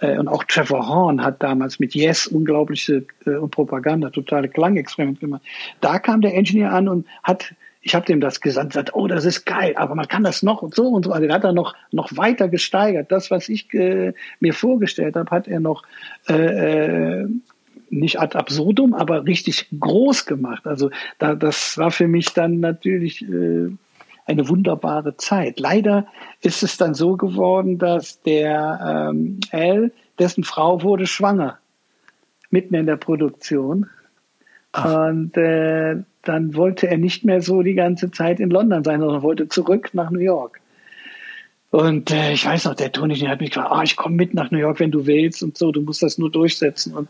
Äh, und auch Trevor Horn hat damals mit Yes unglaubliche äh, Propaganda, totale Klangexperimente gemacht. Da kam der Engineer an und hat ich habe dem das gesagt, sagt, oh, das ist geil, aber man kann das noch und so und so. Also er hat er noch noch weiter gesteigert. Das, was ich äh, mir vorgestellt habe, hat er noch äh, äh, nicht ad absurdum, aber richtig groß gemacht. Also da, das war für mich dann natürlich äh, eine wunderbare Zeit. Leider ist es dann so geworden, dass der ähm, L, dessen Frau wurde schwanger, mitten in der Produktion. Ach. Und äh, dann wollte er nicht mehr so die ganze Zeit in London sein, sondern wollte zurück nach New York. Und äh, ich weiß noch, der Toni hat mich gefragt, oh, ich komme mit nach New York, wenn du willst und so, du musst das nur durchsetzen. Und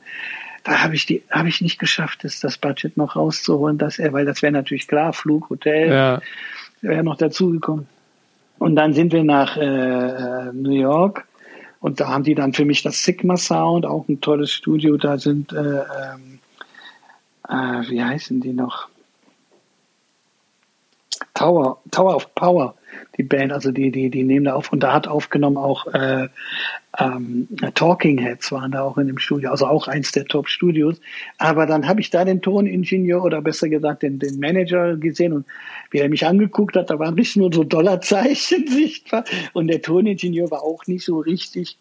da habe ich die, habe ich nicht geschafft, das, das Budget noch rauszuholen, dass er, weil das wäre natürlich klar, Flug, Hotel, ja. wäre noch dazugekommen. Und dann sind wir nach äh, äh, New York und da haben die dann für mich das Sigma Sound, auch ein tolles Studio. Da sind, äh, ähm, äh, wie heißen die noch? Tower, Tower of Power, die Band, also die, die, die nehmen da auf und da hat aufgenommen auch äh, ähm, Talking Heads waren da auch in dem Studio, also auch eins der Top-Studios. Aber dann habe ich da den Toningenieur oder besser gesagt den, den Manager gesehen und wie er mich angeguckt hat, da waren nicht nur so Dollarzeichen sichtbar und der Toningenieur war auch nicht so richtig.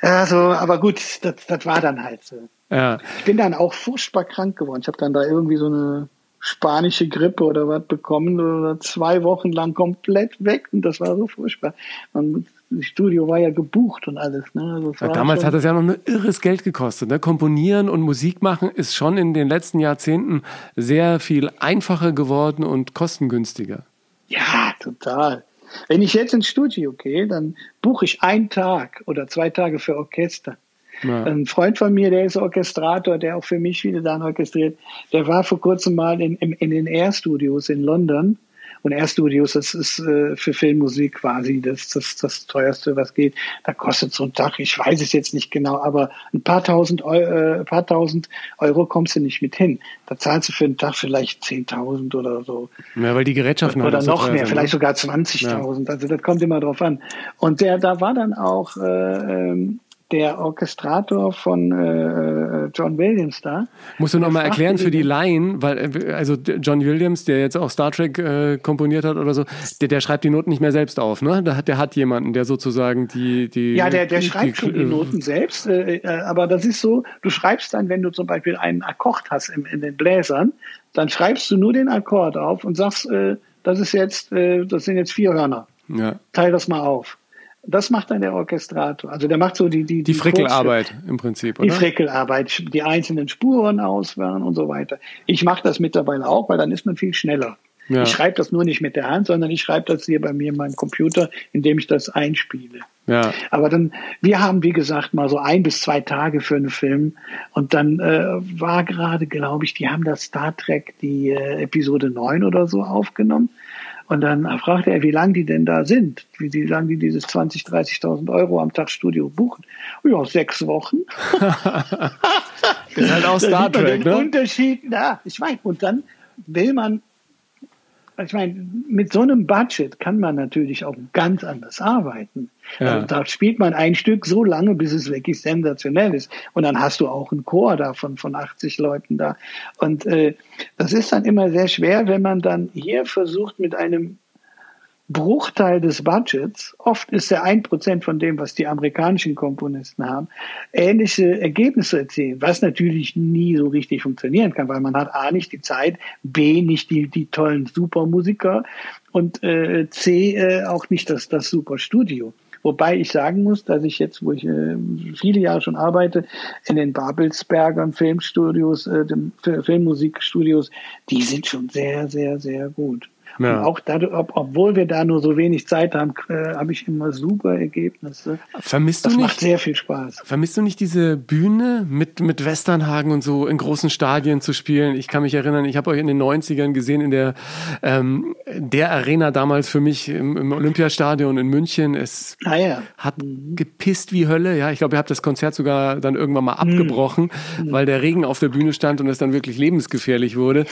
Ja, so, aber gut, das, das war dann halt so. Ja. Ich bin dann auch furchtbar krank geworden. Ich habe dann da irgendwie so eine spanische Grippe oder was bekommen oder zwei Wochen lang komplett weg und das war so furchtbar. Und das Studio war ja gebucht und alles. Ne? Also ja, damals hat das ja noch ein irres Geld gekostet. Ne? Komponieren und Musik machen ist schon in den letzten Jahrzehnten sehr viel einfacher geworden und kostengünstiger. Ja, total. Wenn ich jetzt ins Studio gehe, dann buche ich einen Tag oder zwei Tage für Orchester. Ja. Ein Freund von mir, der ist Orchestrator, der auch für mich viele dann orchestriert, der war vor kurzem mal in, in, in den Air Studios in London Und R-Studios, das ist äh, für Filmmusik quasi das, das, das teuerste, was geht. Da kostet so ein Tag, ich weiß es jetzt nicht genau, aber ein paar tausend, Euro, äh, paar tausend Euro kommst du nicht mit hin. Da zahlst du für einen Tag vielleicht 10.000 oder so. Ja, weil die Gerätschaften Oder halt noch so teuer mehr, sind, vielleicht ne? sogar 20.000. Also das kommt immer drauf an. Und der, da war dann auch äh, ähm, der Orchestrator von äh, John Williams da. Musst du noch Der mal fragte erklären für die Laien, weil äh, also John Williams, der jetzt auch Star Trek äh, komponiert hat oder so, der, der schreibt die Noten nicht mehr selbst auf, ne? Der hat, der hat jemanden, der sozusagen die die Ja, der, der die, schreibt schon die äh, Noten selbst, äh, äh, aber das ist so, du schreibst dann, wenn du zum Beispiel einen Akkord hast im, in den Bläsern, dann schreibst du nur den Akkord auf und sagst, äh, das ist jetzt, äh, das sind jetzt vier Hörner. Ja, Teil das mal auf. Das macht dann der Orchestrator. Also der macht so die die die Frickelarbeit im Prinzip, Die oder? Frickelarbeit, die einzelnen Spuren auswählen und so weiter. Ich mache das mittlerweile auch, weil dann ist man viel schneller. Ja. Ich schreibe das nur nicht mit der Hand, sondern ich schreibe das hier bei mir in meinem Computer, indem ich das einspiele. Ja. Aber dann, wir haben, wie gesagt, mal so ein bis zwei Tage für einen Film. Und dann äh, war gerade, glaube ich, die haben das Star Trek, die äh, Episode 9 oder so aufgenommen. Und dann fragte er, wie lange die denn da sind, wie, lange die dieses 20.000, 30.000 Euro am Tag Studio buchen. Ja, sechs Wochen. Ist halt auch Da Star Trek, ne? Unterschied, ja, ich meine, und dann will man, ich meine, mit so einem Budget kann man natürlich auch ganz anders arbeiten. Ja. Also da spielt man ein Stück so lange, bis es wirklich sensationell ist. Und dann hast du auch einen Chor davon von 80 Leuten da. Und äh, das ist dann immer sehr schwer, wenn man dann hier versucht, mit einem Bruchteil des Budgets, oft ist er ein Prozent von dem, was die amerikanischen Komponisten haben, ähnliche Ergebnisse erzielen, was natürlich nie so richtig funktionieren kann, weil man hat A nicht die Zeit, B nicht die, die tollen Supermusiker und äh, C äh, auch nicht das, das super Studio. Wobei ich sagen muss, dass ich jetzt, wo ich äh, viele Jahre schon arbeite, in den Babelsbergern Filmstudios, äh, Filmmusikstudios, die sind schon sehr, sehr, sehr gut. Ja. Und auch dadurch, ob, obwohl wir da nur so wenig Zeit haben, äh, habe ich immer super Ergebnisse. Vermisst Das du macht nicht sehr viel Spaß. Vermisst du nicht diese Bühne mit, mit Westernhagen und so in großen Stadien zu spielen? Ich kann mich erinnern, ich habe euch in den 90ern gesehen in der, ähm, der Arena damals für mich im, im Olympiastadion in München. Es Naja, hat gepisst wie Hölle. Ja, ich glaube, ihr habt das Konzert sogar dann irgendwann mal abgebrochen, weil der Regen auf der Bühne stand und es dann wirklich lebensgefährlich wurde.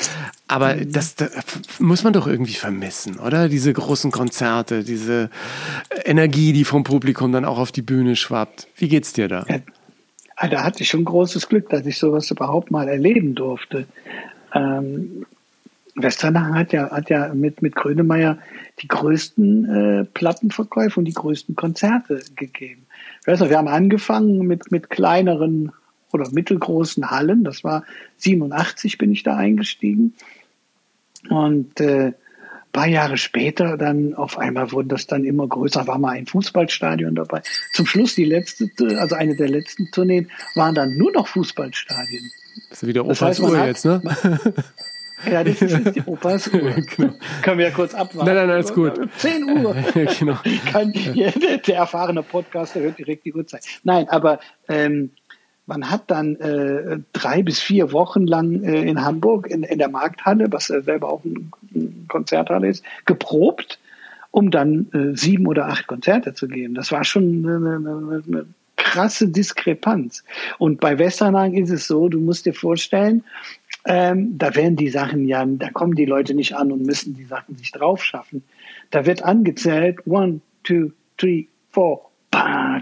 Aber das, das muss man doch irgendwie vermissen, oder? Diese großen Konzerte, diese Energie, die vom Publikum dann auch auf die Bühne schwappt. Wie geht's dir da? Ah, da hatte ich schon großes Glück, dass ich sowas überhaupt mal erleben durfte. Ähm, Westernhagen hat ja, hat ja mit, mit Grönemeyer die größten äh, Plattenverkäufe und die größten Konzerte gegeben. Ich weiß noch, wir haben angefangen mit, mit kleineren oder mittelgroßen Hallen. Das war 87 bin ich da eingestiegen. Und äh, paar Jahre später dann auf einmal wurden das dann immer größer, war mal ein Fußballstadion dabei. Zum Schluss die letzte, also eine der letzten Tourneen waren dann nur noch Fußballstadien. Das ist wieder Das Opas heißt, man Uhr hat- jetzt, ne? Ja, das ist jetzt die Opas Uhr. Genau. Können wir ja kurz abwarten. Nein, nein, alles gut. 10 Uhr. genau. Kann, ja, der, der erfahrene Podcaster hört direkt die Uhrzeit. Nein, aber ähm, man hat dann äh, drei bis vier Wochen lang äh, in Hamburg in, in der Markthalle, was äh, selber auch ein, ein Konzerthalle ist, geprobt, um dann äh, sieben oder acht Konzerte zu geben. Das war schon eine, eine, eine krasse Diskrepanz. Und bei Westernhagen ist es so, du musst dir vorstellen, ähm, da werden die Sachen ja, da kommen die Leute nicht an und müssen die Sachen sich drauf schaffen. Da wird angezählt, one, two, three, four, da.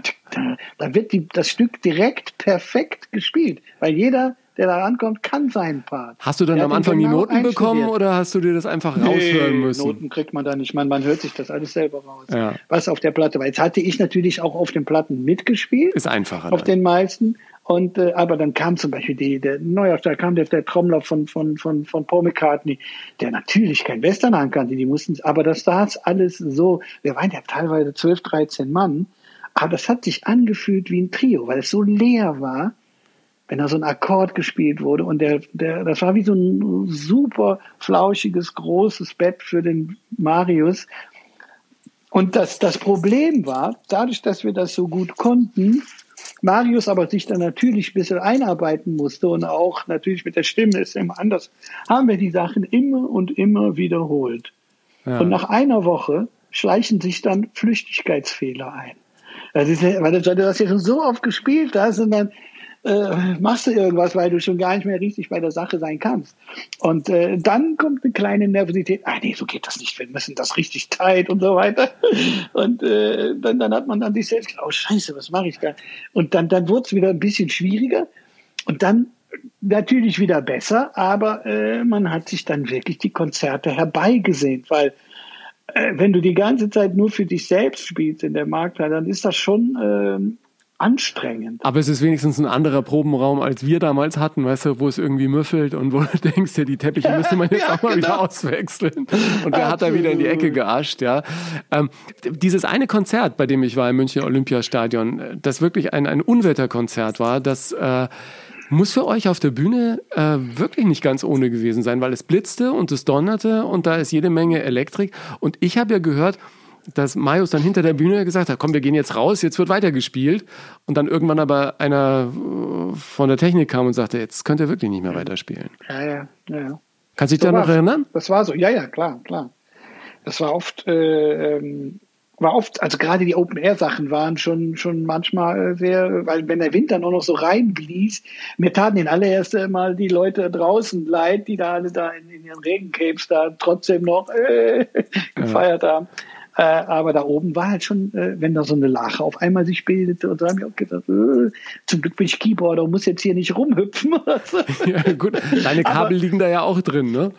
da wird die, das Stück direkt perfekt gespielt, weil jeder, der da rankommt, kann seinen Part. Hast du dann Der am Anfang die genau Noten bekommen oder hast du dir das einfach raushören Nee, müssen? Noten kriegt man da nicht. Man, man hört sich das alles selber raus. Ja. Was auf der Platte war. Jetzt hatte ich natürlich auch auf den Platten mitgespielt. Ist einfacher. Auf dann. den meisten. Und äh, aber dann kam zum Beispiel die, der Neuauftrag, kam der, der Trommler von, von, von, von Paul McCartney, der natürlich kein Western kannte, die mussten, aber das saß alles so, wir waren ja teilweise 12, 13 Mann, aber das hat sich angefühlt wie ein Trio, weil es so leer war, wenn da so ein Akkord gespielt wurde und der, der, das war wie so ein super flauschiges, großes Bett für den Marius. Und das, das Problem war, dadurch, dass wir das so gut konnten, Marius aber sich dann natürlich ein bisschen einarbeiten musste und auch natürlich mit der Stimme ist immer anders, haben wir die Sachen immer und immer wiederholt. Ja. Und nach einer Woche schleichen sich dann Flüchtigkeitsfehler ein. Das ist, weil du das ja schon so oft gespielt hast und dann äh, machst du irgendwas, weil du schon gar nicht mehr richtig bei der Sache sein kannst. Und äh, dann kommt eine kleine Nervosität. Ah nee, so geht das nicht. Wir müssen das richtig tight und so weiter. Und äh, dann, dann hat man dann sich selbst oh Scheiße, was mache ich da? Und dann, dann wurde es wieder ein bisschen schwieriger. Und dann natürlich wieder besser, aber äh, man hat sich dann wirklich die Konzerte herbeigesehnt, weil wenn du die ganze Zeit nur für dich selbst spielst in der Markthalle, dann ist das schon äh, anstrengend. Aber es ist wenigstens ein anderer Probenraum, als wir damals hatten, weißt du, wo es irgendwie müffelt und wo du denkst, ja, die Teppiche müsste man jetzt ja, auch mal genau. wieder auswechseln. Und der hat da wieder in die Ecke geascht, ja. Ähm, dieses eine Konzert, bei dem ich war im München Olympiastadion, das wirklich ein, ein Unwetterkonzert war, das äh, muss für euch auf der Bühne äh, wirklich nicht ganz ohne gewesen sein, weil es blitzte und es donnerte und da ist jede Menge Elektrik. Und ich habe ja gehört, dass Marius dann hinter der Bühne gesagt hat, komm, wir gehen jetzt raus, jetzt wird weitergespielt. Und dann irgendwann aber einer äh, von der Technik kam und sagte, jetzt könnt ihr wirklich nicht mehr weiterspielen. Ja, ja, ja. ja. Kannst du dich so da noch erinnern? Das war so, ja, ja, klar, klar. Das war oft, äh, ähm, war oft, also gerade die Open-Air-Sachen waren schon, schon manchmal sehr, weil wenn der Wind dann auch noch so reinblies, mir taten den allererst Mal die Leute draußen leid, die da alle da in, in ihren Regencapes da trotzdem noch äh, gefeiert ja. haben. Äh, aber da oben war halt schon, äh, wenn da so eine Lache auf einmal sich bildete und da haben wir auch gedacht, äh, zum Glück bin ich Keyboarder und muss jetzt hier nicht rumhüpfen. ja, gut, deine Kabel aber, liegen da ja auch drin, ne?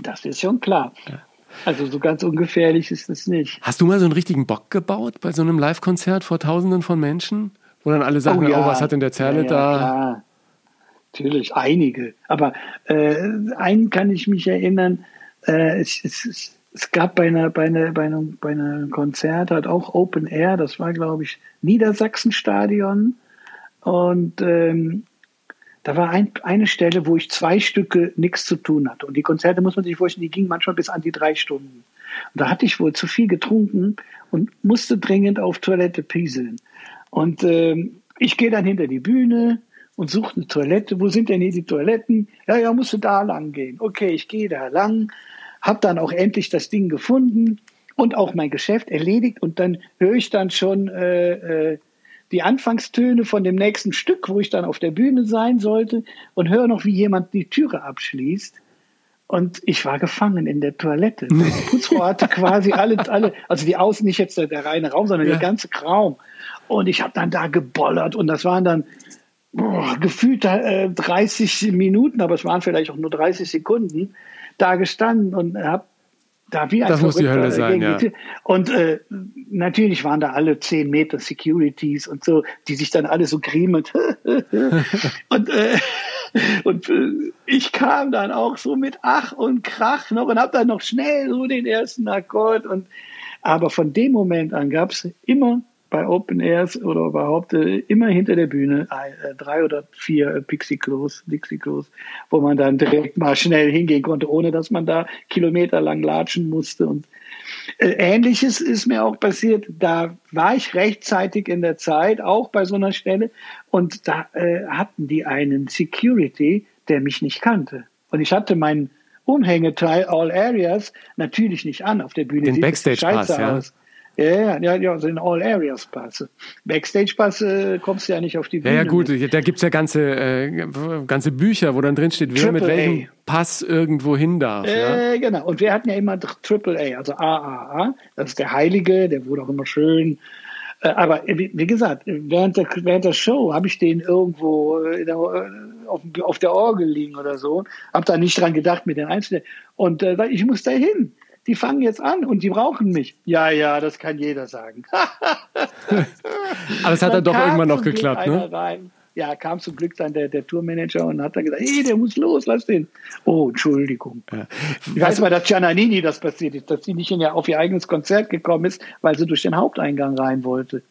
Das ist schon klar. Ja. Also so ganz ungefährlich ist es nicht. Hast du mal so einen richtigen Bock gebaut bei so einem Live-Konzert vor Tausenden von Menschen? Wo dann alle sagen, oh, ja. oh was hat denn der Zerle ja, da? Klar. Natürlich, einige. Aber äh, einen kann ich mich erinnern, äh, es, es, es gab bei einer, bei einer, bei einem, bei einem Konzert halt auch Open Air, das war, glaube ich, Niedersachsenstadion. Und ähm, da war ein, eine Stelle, wo ich zwei Stücke nichts zu tun hatte. Und die Konzerte, muss man sich vorstellen, die gingen manchmal bis an die drei Stunden. Und da hatte ich wohl zu viel getrunken und musste dringend auf Toilette pieseln. Und ähm, ich gehe dann hinter die Bühne und suche eine Toilette. Wo sind denn hier die Toiletten? Ja, ja, musst du da lang gehen. Okay, ich gehe da lang habe dann auch endlich das Ding gefunden und auch mein Geschäft erledigt und dann höre ich dann schon äh, äh, die Anfangstöne von dem nächsten Stück, wo ich dann auf der Bühne sein sollte und höre noch, wie jemand die Türe abschließt. Und ich war gefangen in der Toilette. Die Putzfrau hatte quasi alle, alle, also die Außen, nicht jetzt der, der reine Raum, sondern ja. der ganze Raum. Und ich habe dann da gebollert und das waren dann boah, gefühlt äh, 30 Minuten, aber es waren vielleicht auch nur 30 Sekunden da gestanden und habe da wie ein Das muss die Hölle sein, ja. Und äh, natürlich waren da alle zehn Meter Securities und so, die sich dann alle so griemelt. und äh, und äh, ich kam dann auch so mit Ach und Krach noch und habe dann noch schnell so den ersten Akkord und aber von dem Moment an gab es immer bei Open Airs oder überhaupt äh, immer hinter der Bühne äh, drei oder vier äh, Pixie-Klos, Dixie-Klos, wo man dann direkt mal schnell hingehen konnte, ohne dass man da kilometerlang latschen musste. Und äh, Ähnliches ist mir auch passiert. Da war ich rechtzeitig in der Zeit, auch bei so einer Stelle, und da äh, hatten die einen Security, der mich nicht kannte. Und ich hatte meinen Umhängeteil All Areas natürlich nicht an auf der Bühne. Den Backstage-Pass, ja. Aus. Ja, ja, ja, so in All Areas Pass. Backstage Pass äh, kommst du ja nicht auf die Bühne. Ja, ja gut, mit. da gibt's ja ganze, äh, ganze Bücher, wo dann drin steht, wer mit welchem Pass irgendwo hin darf. Äh, ja? Genau, und wir hatten ja immer Triple A, also AAA, das ist der Heilige, der wurde auch immer schön. Äh, aber wie, wie, gesagt, während der, während der Show habe ich den irgendwo der, äh, auf, auf, der Orgel liegen oder so, habe da nicht dran gedacht mit den Einzelnen. Und äh, ich muss da hin die fangen jetzt an und die brauchen mich. Ja, ja, das kann jeder sagen. Aber es hat dann, doch irgendwann noch geklappt, ne? Rein. Ja, kam zum Glück dann der, der Tourmanager und hat dann gesagt, hey, der muss los, lass den. Oh, Entschuldigung. Ja. Ich weiß mal, dass Giannanini das passiert ist, dass sie nicht in, auf ihr eigenes Konzert gekommen ist, weil sie durch den Haupteingang rein wollte.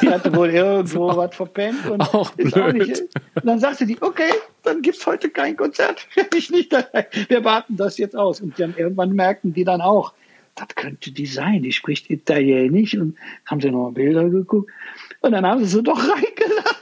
Die hatte wohl irgendwo was verpennt und auch ist blöd. auch nicht. Und dann sagte die, okay, dann gibt's heute kein Konzert. ich nicht dabei. Wir warten das jetzt aus. Und dann irgendwann merkten die dann auch, das könnte die sein, die spricht Italienisch und haben sie noch Bilder geguckt. Und dann haben sie sie doch reingelassen.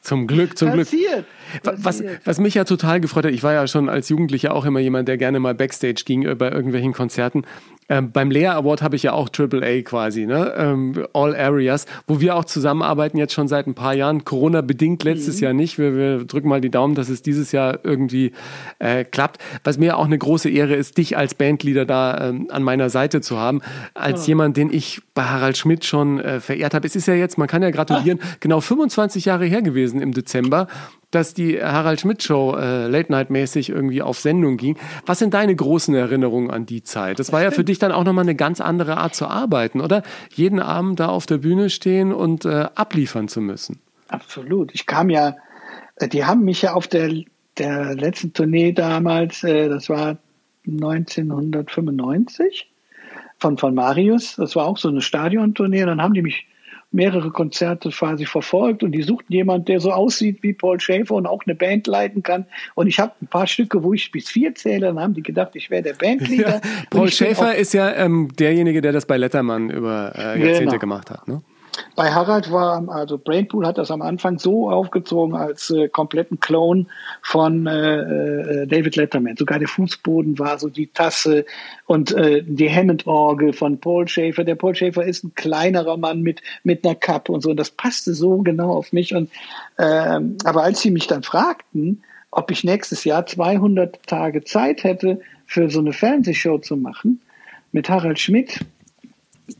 Zum Glück, zum Passiert. Glück. Was, was mich ja total gefreut hat, ich war ja schon als Jugendlicher auch immer jemand, der gerne mal Backstage ging äh, bei irgendwelchen Konzerten. Ähm, beim Lea Award habe ich ja auch AAA quasi, ne? Ähm, All Areas, wo wir auch zusammenarbeiten jetzt schon seit ein paar Jahren. Corona bedingt letztes mhm. Jahr nicht. Wir, wir, drücken mal die Daumen, dass es dieses Jahr irgendwie äh, klappt. Was mir auch eine große Ehre ist, dich als Bandleader da ähm, an meiner Seite zu haben, als ja. jemand, den ich bei Harald Schmidt schon äh, verehrt habe. Es ist ja jetzt, man kann ja gratulieren, ah. genau 25 Jahre her gewesen im Dezember dass die Harald Schmidt Show äh, Late Night mäßig irgendwie auf Sendung ging. Was sind deine großen Erinnerungen an die Zeit? Das war ja für dich dann auch nochmal eine ganz andere Art zu arbeiten, oder? Jeden Abend da auf der Bühne stehen und äh, abliefern zu müssen. Absolut. Ich kam ja, äh, die haben mich ja auf der, der letzten Tournee damals, äh, das war 1995 von, von Marius, das war auch so eine Stadiontournee, dann haben die mich mehrere Konzerte quasi verfolgt und die suchten jemanden, der so aussieht wie Paul Schäfer und auch eine Band leiten kann. Und ich habe ein paar Stücke, wo ich bis vier zähle, dann haben die gedacht, ich wäre der Bandleader. Ja, Paul Schäfer ist ja ähm, derjenige, der das bei Letterman über äh, Jahrzehnte genau. gemacht hat. Ne? Bei Harald war, also Brainpool hat das am Anfang so aufgezogen als äh, kompletten Clone von äh, äh, David Letterman. Sogar der Fußboden war so die Tasse und äh, die Hammond-Orgel von Paul Schaefer. Der Paul Schaefer ist ein kleinerer Mann mit, mit einer Kappe und so. Und das passte so genau auf mich. Und, äh, aber als sie mich dann fragten, ob ich nächstes Jahr 200 Tage Zeit hätte, für so eine Fernsehshow zu machen, mit Harald Schmidt,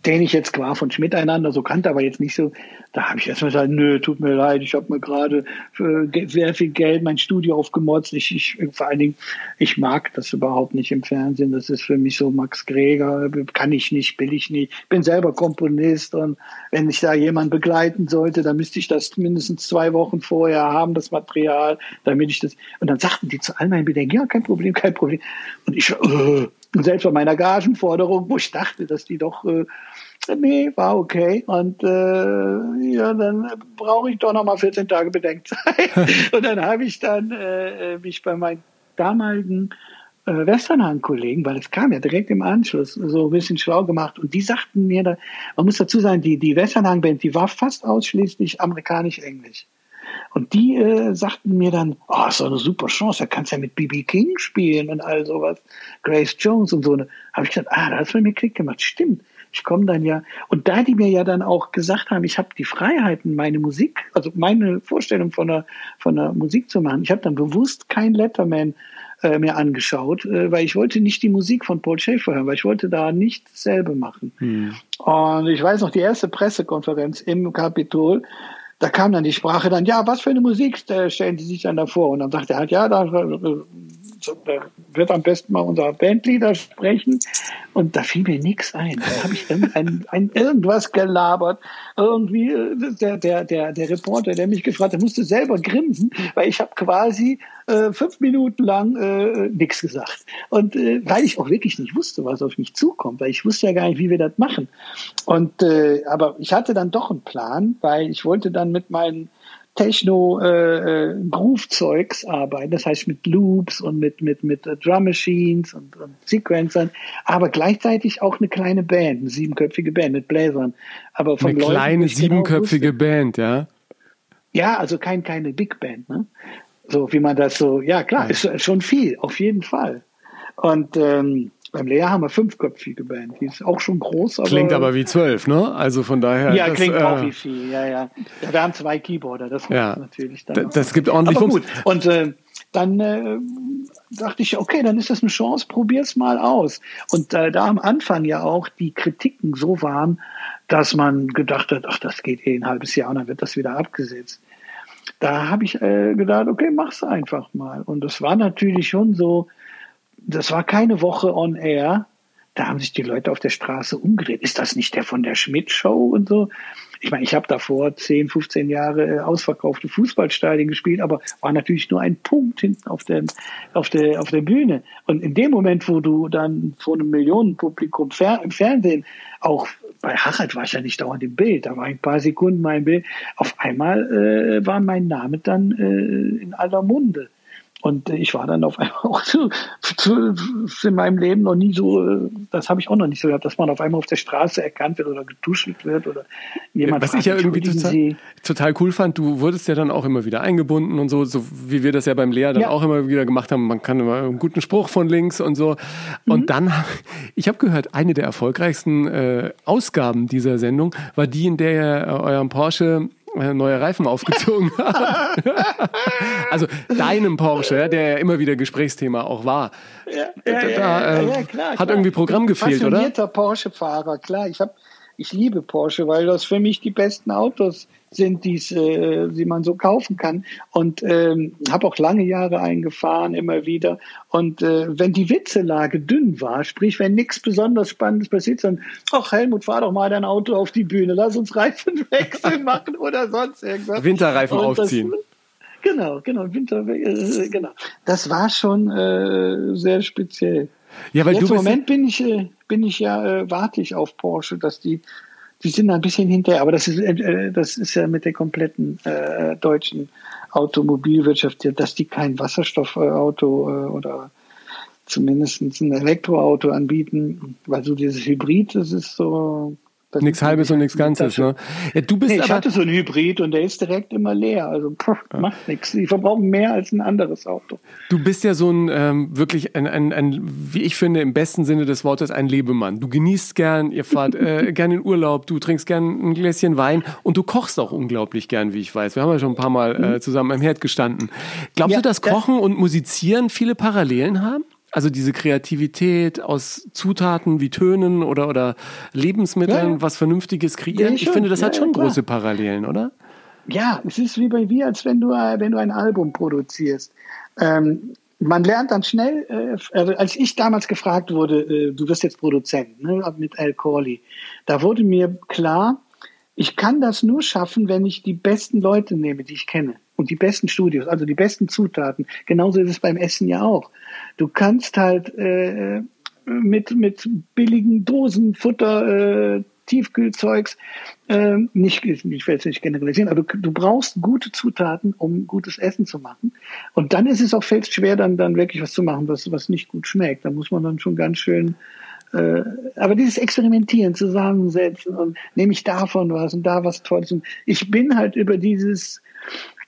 den ich jetzt qua von Schmidt einander so kannte, aber jetzt nicht so, da habe ich erstmal gesagt, nö, tut mir leid, ich habe mir gerade äh, sehr viel Geld mein Studio aufgemotzt. Ich, ich, vor allen Dingen, ich mag das überhaupt nicht im Fernsehen. Das ist für mich so Max Greger, kann ich nicht, will ich nicht. Bin selber Komponist und wenn ich da jemand begleiten sollte, dann müsste ich das mindestens zwei Wochen vorher haben, das Material, damit ich das. Und dann sagten die zu all meinen Bedenken, ja, kein Problem, kein Problem. Und ich, äh, und selbst bei meiner Gagenforderung, wo ich dachte, dass die doch, äh, nee, war okay. Und äh, ja, dann brauche ich doch noch mal 14 Tage Bedenkzeit. und dann habe ich dann äh, mich bei meinen damaligen äh, Westernhang-Kollegen, weil es kam ja direkt im Anschluss, so ein bisschen schlau gemacht. Und die sagten mir, da, man muss dazu sagen, die, die Westernhang-Band, die war fast ausschließlich amerikanisch-englisch. Und die äh, sagten mir dann, oh, ist doch eine super Chance, da kannst ja mit B.B. King spielen und all sowas. Grace Jones und so. Ne. Habe ich gesagt, ah, da hat's bei mir Klick gemacht. Stimmt. Ich komme dann ja. Und da die mir ja dann auch gesagt haben, ich habe die Freiheiten, meine Musik, also meine Vorstellung von der, von der Musik zu machen. Ich habe dann bewusst kein Letterman äh, mir angeschaut, äh, weil ich wollte nicht die Musik von Paul Schaefer hören, weil ich wollte da nicht dasselbe machen. Hm. Und ich weiß noch, die erste Pressekonferenz im Kapitol, da kam dann die Sprache dann, ja, was für eine Musik stellen Sie sich dann da vor? Und dann sagte er halt, ja, da, da wird am besten mal unser Bandleader sprechen. Und da fiel mir nichts ein. Da habe ich ein, ein, irgendwas gelabert. Irgendwie äh, der, der, der, der Reporter, der mich gefragt hat, musste selber grinsen, weil ich habe quasi äh, fünf Minuten lang äh, nichts gesagt. Und äh, weil ich auch wirklich nicht wusste, was auf mich zukommt, weil ich wusste ja gar nicht, wie wir das machen. Und äh, aber ich hatte dann doch einen Plan, weil ich wollte dann mit meinen Techno äh, äh, arbeiten, das heißt mit Loops und mit mit mit uh, Drum Machines und, und Sequencern, aber gleichzeitig auch eine kleine Band, eine siebenköpfige Band mit Bläsern, aber von eine Leuten, kleine genau siebenköpfige genau Band, ja. Ja, also kein keine Big Band, ne? So wie man das so, ja klar, ist schon viel, auf jeden Fall. Und ähm, beim Lea haben wir fünfköpfige Band. Die ist auch schon groß. Aber klingt aber wie zwölf, ne? Also von daher. Ja, das, klingt äh, auch wie viel. Ja, ja, ja. Wir haben zwei Keyboarder. Das ja, natürlich dann. Das gibt ordentlich aber gut. Und äh, dann äh, dachte ich, okay, dann ist das eine Chance. Probier's mal aus. Und äh, da am Anfang ja auch die Kritiken so waren, dass man gedacht hat, ach, das geht eh ein halbes Jahr und dann wird das wieder abgesetzt. Da habe ich äh, gedacht, okay, mach's einfach mal. Und das war natürlich schon so das war keine Woche on air. Da haben sich die Leute auf der Straße umgedreht. Ist das nicht der von der Schmidt-Show und so? Ich meine, ich habe davor 10, 15 Jahre äh, ausverkaufte Fußballstadien gespielt, aber war natürlich nur ein Punkt hinten auf der, auf der, auf der Bühne. Und in dem Moment, wo du dann vor einem Millionenpublikum im Fernsehen auch bei Harald war ich ja nicht dauernd im Bild, da war ein paar Sekunden mein Bild. Auf einmal äh, war mein Name dann äh, in aller Munde. Und äh, ich war dann auf einmal auch zu, zu, in meinem Leben noch nie so, äh, das habe ich auch noch nicht so gehabt, dass man auf einmal auf der Straße erkannt wird oder getuschelt wird oder jemand. Was fragt, ich ja irgendwie total, total, cool fand, du wurdest ja dann auch immer wieder eingebunden und so, so wie wir das ja beim Lehrer dann ja. auch immer wieder gemacht haben. Man kann immer einen guten Spruch von links und so. Und mhm. dann, ich habe gehört, eine der erfolgreichsten äh, Ausgaben dieser Sendung war die, in der ihr äh, euren Porsche neue Reifen aufgezogen hat. also deinem Porsche, der ja immer wieder Gesprächsthema auch war. Ja, ja, da, da äh, ja, klar, hat klar. irgendwie Programm gefehlt, oder? Porsche-Fahrer, klar. Ich habe ich liebe Porsche, weil das für mich die besten Autos sind, die's, äh, die man so kaufen kann. Und ähm, habe auch lange Jahre eingefahren, immer wieder. Und äh, wenn die Witzelage dünn war, sprich, wenn nichts besonders Spannendes passiert, dann, ach Helmut, fahr doch mal dein Auto auf die Bühne, lass uns Reifenwechsel machen oder sonst irgendwas. Winterreifen Und aufziehen. Das, Genau, genau, Winter, äh, genau. Das war schon äh, sehr speziell. Ja, weil Jetzt du im Moment bin ich, äh, bin ich ja, äh, warte ich auf Porsche, dass die, die sind ein bisschen hinterher, aber das ist, äh, das ist ja mit der kompletten äh, deutschen Automobilwirtschaft, dass die kein Wasserstoffauto äh, oder zumindest ein Elektroauto anbieten, weil so dieses Hybrid, das ist so, Nichts halbes und nichts Ganzes, ne? Ja, du bist nee, ich aber, hatte so einen Hybrid und der ist direkt immer leer. Also pff, ja. macht nichts. Die verbrauchen mehr als ein anderes Auto. Du bist ja so ein ähm, wirklich ein, ein, ein, wie ich finde, im besten Sinne des Wortes ein Lebemann. Du genießt gern, ihr fahrt äh, gern in Urlaub, du trinkst gern ein Gläschen Wein und du kochst auch unglaublich gern, wie ich weiß. Wir haben ja schon ein paar Mal äh, mhm. zusammen am Herd gestanden. Glaubst ja, du, dass Kochen und Musizieren viele Parallelen haben? Also diese Kreativität aus Zutaten wie Tönen oder, oder Lebensmitteln, ja. was Vernünftiges kreieren. Ich, ich finde, das ja, hat schon ja, große Parallelen, oder? Ja, es ist wie bei mir, als wenn du, wenn du ein Album produzierst. Ähm, man lernt dann schnell, äh, also als ich damals gefragt wurde, äh, du wirst jetzt Produzent ne, mit Al Corley, da wurde mir klar, ich kann das nur schaffen, wenn ich die besten Leute nehme, die ich kenne und die besten Studios, also die besten Zutaten. Genauso ist es beim Essen ja auch. Du kannst halt äh, mit mit billigen Dosen Futter äh, Tiefkühlzeugs, äh, nicht, ich will es nicht generalisieren, aber du, du brauchst gute Zutaten, um gutes Essen zu machen. Und dann ist es auch fällt schwer, dann, dann wirklich was zu machen, was, was nicht gut schmeckt. Da muss man dann schon ganz schön äh, aber dieses Experimentieren, zusammensetzen und nehme ich davon was und da was Tolles. Und ich bin halt über dieses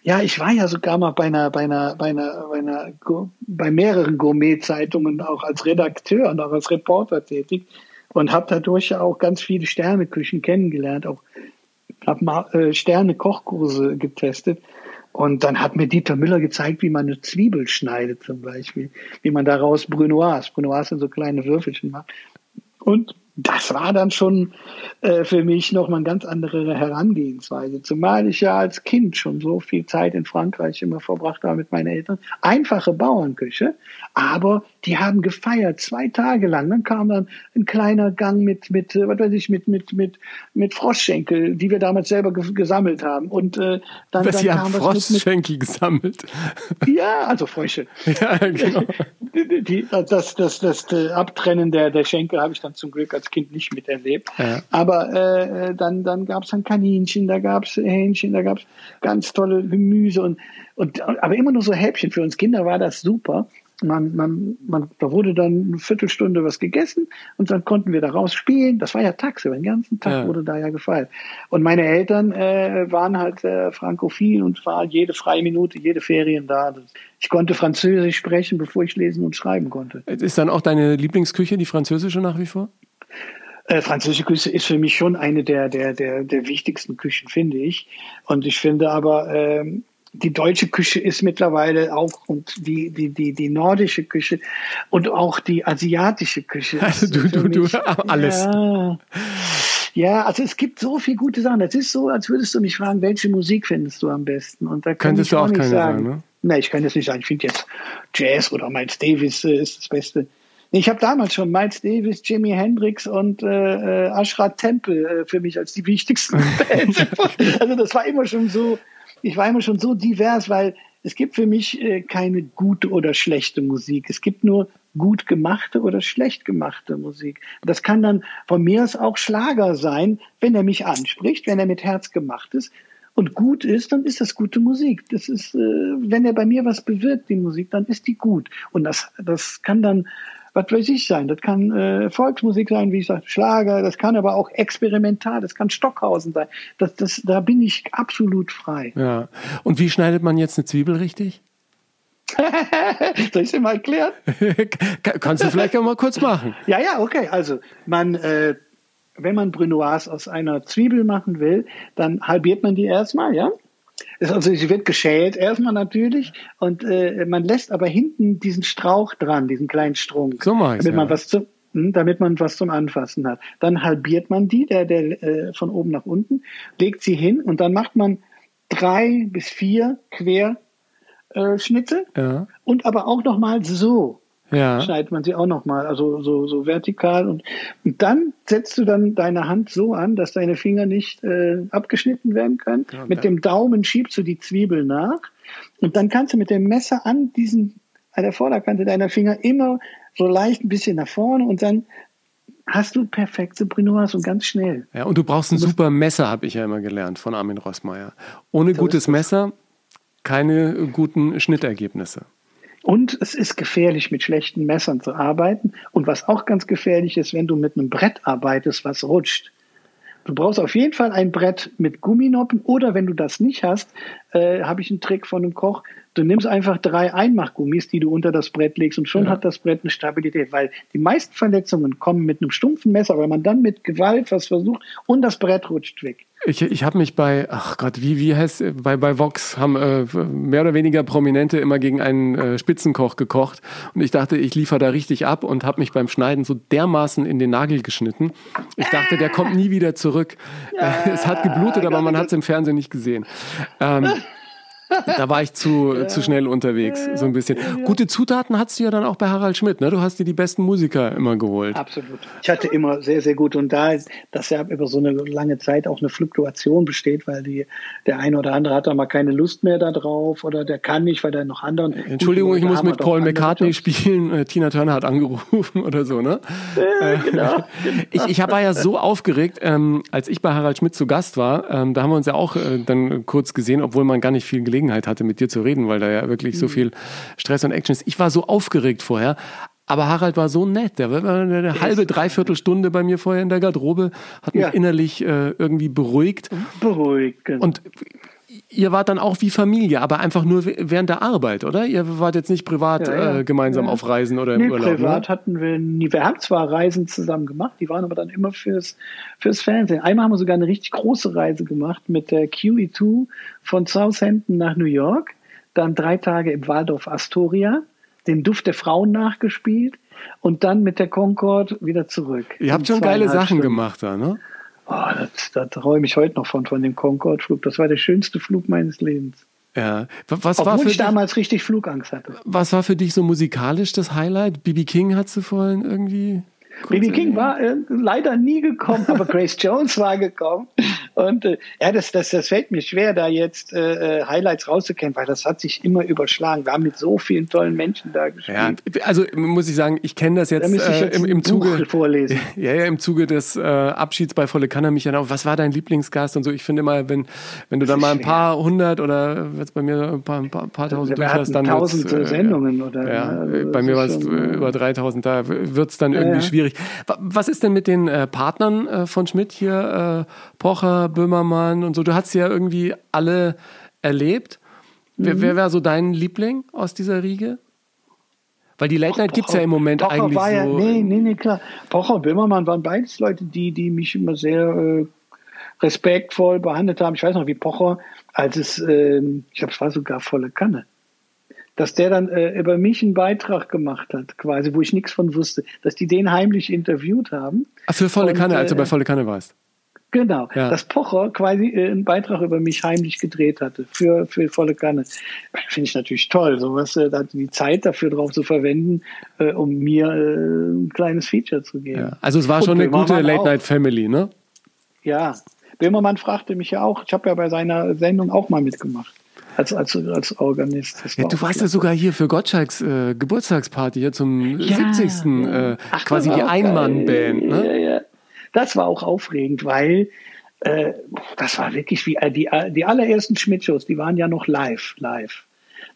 ja, ich war ja sogar mal bei einer, bei einer, bei einer, bei einer, bei mehreren Gourmet-Zeitungen auch als Redakteur und auch als Reporter tätig und habe dadurch auch ganz viele Sterneküchen kennengelernt, auch habe mal äh, Sterne-Kochkurse getestet. Und dann hat mir Dieter Müller gezeigt, wie man eine Zwiebel schneidet zum Beispiel, wie man daraus Brunoise, Brunoise sind so kleine Würfelchen macht. Und das war dann schon äh, für mich nochmal eine ganz andere Herangehensweise. Zumal ich ja als Kind schon so viel Zeit in Frankreich immer verbracht habe mit meinen Eltern. Einfache Bauernküche, aber die haben gefeiert zwei Tage lang. Dann kam dann ein kleiner Gang mit, mit äh, was weiß ich, mit, mit, mit, mit Froschschenkel, die wir damals selber gesammelt haben. Und äh, dann, was dann kam Froschschenkel mit, gesammelt? Ja, also Frösche. ja, genau. Die, das, das, das, das Abtrennen der, der Schenkel habe ich dann zum Glück als als Kind nicht miterlebt. Ja. Aber äh, dann, dann gab es dann Kaninchen, da gab es Hähnchen, da gab es ganz tolle Gemüse und, und aber immer nur so Häppchen. Für uns Kinder war das super. Man, man, man, da wurde dann eine Viertelstunde was gegessen und dann konnten wir da raus spielen. Das war ja tagsüber, den ganzen Tag ja. wurde da ja gefeiert. Und meine Eltern äh, waren halt äh, frankophil und war jede freie Minute, jede Ferien da. Ich konnte Französisch sprechen, bevor ich lesen und schreiben konnte. Ist dann auch deine Lieblingsküche die französische nach wie vor? Äh, französische Küche ist für mich schon eine der, der, der, der wichtigsten Küchen, finde ich. Und ich finde aber, ähm, die deutsche Küche ist mittlerweile auch und die, die, die, die nordische Küche und auch die asiatische Küche. Also du, du, du, alles. Ja, ja, also es gibt so viele gute Sachen. Es ist so, als würdest du mich fragen, welche Musik findest du am besten? Und da Könntest ich auch, auch nicht sagen. sagen ne? Nein, ich kann das nicht sagen. Ich finde jetzt Jazz oder Miles Davis äh, ist das Beste. Ich habe damals schon Miles Davis, Jimi Hendrix und äh, äh Ashrat Temple äh, für mich als die wichtigsten Bands. also das war immer schon so, ich war immer schon so divers, weil es gibt für mich äh, keine gute oder schlechte Musik. Es gibt nur gut gemachte oder schlecht gemachte Musik. Das kann dann von mir aus auch Schlager sein, wenn er mich anspricht, wenn er mit Herz gemacht ist. und gut ist, dann ist das gute Musik. Das ist, äh, wenn er bei mir was bewirkt, die Musik, dann ist die gut. Und das, das kann dann, was weiß ich sein, das kann äh, Volksmusik sein, wie ich sage, Schlager, das kann aber auch experimental, das kann Stockhausen sein. Das, das, da bin ich absolut frei. Ja. Und wie schneidet man jetzt eine Zwiebel richtig? Soll ich dir mal erklären? Kannst du vielleicht auch mal kurz machen? Ja, ja, okay. Also man, äh, wenn man Brunoise aus einer Zwiebel machen will, dann halbiert man die erstmal, ja. Also sie wird geschält erstmal natürlich und äh, man lässt aber hinten diesen Strauch dran, diesen kleinen Strunk, so damit ja. man was zum hm, damit man was zum Anfassen hat. Dann halbiert man die, der, der äh, von oben nach unten, legt sie hin und dann macht man drei bis vier Quer äh, Ja. und aber auch noch mal so Ja. schneidet man sie auch noch mal, also so, so vertikal und, und dann setzt du dann deine Hand so an, dass deine Finger nicht äh, abgeschnitten werden können. Ja, mit dem Daumen schiebst du die Zwiebel nach und dann kannst du mit dem Messer an diesen an der Vorderkante deiner Finger immer so leicht ein bisschen nach vorne und dann hast du perfekte Brunoise und ganz schnell. Ja, und du brauchst ein super Messer, habe ich ja immer gelernt von Armin Rossmeier. Ohne So gutes. Messer keine guten Schnittergebnisse. Und es ist gefährlich, mit schlechten Messern zu arbeiten. Und was auch ganz gefährlich ist, wenn du mit einem Brett arbeitest, was rutscht. Du brauchst auf jeden Fall ein Brett mit Gumminoppen oder wenn du das nicht hast, äh, habe ich einen Trick von einem Koch. Du nimmst einfach drei Einmachgummis, die du unter das Brett legst und schon Ja. hat das Brett eine Stabilität, weil die meisten Verletzungen kommen mit einem stumpfen Messer, weil man dann mit Gewalt was versucht und das Brett rutscht weg. Ich, ich habe mich bei, ach Gott, wie, wie heißt, bei, bei Vox haben äh, mehr oder weniger Prominente immer gegen einen äh, Spitzenkoch gekocht und ich dachte, ich liefere da richtig ab und habe mich beim Schneiden so dermaßen in den Nagel geschnitten. Ich dachte, der kommt nie wieder zurück. Äh, es hat geblutet, aber man hat es im Fernsehen nicht gesehen. Ähm, da war ich zu, zu schnell unterwegs, so ein bisschen. Gute Zutaten hattest du ja dann auch bei Harald Schmidt, ne? Du hast dir die besten Musiker immer geholt. Absolut. Ich hatte immer sehr, sehr gut. Und da, ist- dass ja über so eine lange Zeit auch eine Fluktuation besteht, weil die, der eine oder andere hat da mal keine Lust mehr da drauf oder der kann nicht, weil der noch anderen. Entschuldigung, gute ich muss mit Paul McCartney spielen. Äh, Tina Turner hat angerufen oder so, ne? Äh, genau. Ich, ich war ja so aufgeregt, ähm, als ich bei Harald Schmidt zu Gast war. Ähm, da haben wir uns ja auch äh, dann kurz gesehen, obwohl man gar nicht viel Gelegenheit hatte, mit dir zu reden, weil da ja wirklich Mhm. so viel Stress und Action ist. Ich war so aufgeregt vorher. Aber Harald war so nett. Der war eine halbe, dreiviertel Stunde bei mir vorher in der Garderobe, hat mich Ja. innerlich äh, irgendwie beruhigt. Beruhigt. genau. Und ihr wart dann auch wie Familie, aber einfach nur während der Arbeit, oder? Ihr wart jetzt nicht privat Ja, ja. Äh, gemeinsam Ja. auf Reisen oder im Nee, Urlaub. privat Ne? hatten wir nie. Wir haben zwar Reisen zusammen gemacht, die waren aber dann immer fürs, fürs Fernsehen. Einmal haben wir sogar eine richtig große Reise gemacht mit der QE2 von Southampton nach New York. Dann drei Tage im Waldorf Astoria, den Duft der Frauen nachgespielt und dann mit der Concorde wieder zurück. Ihr habt schon geile Sachen Stunden. gemacht da, ne? Oh, das, da träume ich heute noch von, von dem Concorde-Flug. Das war der schönste Flug meines Lebens. Ja. Was war, Obwohl für ich dich, damals richtig Flugangst hatte. was war für dich so musikalisch das Highlight? BB King hat du vorhin irgendwie. BB King war äh, leider nie gekommen, aber Grace Jones war gekommen. Und äh, ja, das, das, das fällt mir schwer, da jetzt äh, äh, Highlights rauszukennen, weil das hat sich immer überschlagen. Wir haben mit so vielen tollen Menschen da gespielt. Ja, also muss ich sagen, ich kenne das da jetzt, müsste ich äh, jetzt im, im Zuge. vorlesen. Ja, ja, im Zuge des äh, Abschieds bei Volle Kanne mich dann auch, was war dein Lieblingsgast und so. Ich finde immer, wenn, wenn du dann mal ein paar hundert oder jetzt bei mir ein paar, ein paar, ein paar tausend Wir durchhast, hatten dann tausend Sendungen oder Ja, ne? Bei mir war es über 3000, da wird es dann irgendwie ja. Schwierig. Wa- Was ist denn mit den äh, Partnern äh, von Schmidt hier, äh, Pocher, Böhmermann und so? Du hast sie ja irgendwie alle erlebt. Mhm. Wer, wer war so dein Liebling aus dieser Riege? Weil die Late Night gibt es ja im Moment Pocher eigentlich war ja, so. Nee, nee, nee, klar. Pocher und Böhmermann waren beides Leute, die, die mich immer sehr respektvoll behandelt haben. Ich weiß noch, wie Pocher, als es, ähm, ich glaube, es war sogar volle Kanne, dass der dann äh, über mich einen Beitrag gemacht hat, quasi, wo ich nichts von wusste, dass die den heimlich interviewt haben. Ah, für volle Und, Kanne, als du äh, bei volle Kanne warst. Genau, Ja. dass Pocher quasi äh, einen Beitrag über mich heimlich gedreht hatte für, für volle Kanne. Finde ich natürlich toll, sowas, äh, da die Zeit dafür drauf zu verwenden, äh, um mir äh, ein kleines Feature zu geben. Ja. Also es war Und schon eine gute Böhmermann Late auch. Night Family, ne? Ja, Böhmermann fragte mich ja auch, ich habe ja bei seiner Sendung auch mal mitgemacht. Als, als, als Organist. Ja, du warst ja sogar hier für Gottschalks äh, Geburtstagsparty hier zum Ja, 70. Äh, Ach, quasi die Einmannband, ne? Ja, ja. Das war auch aufregend, weil äh, das war wirklich wie äh, die, äh, die allerersten Schmidt-Shows, die waren ja noch live, live.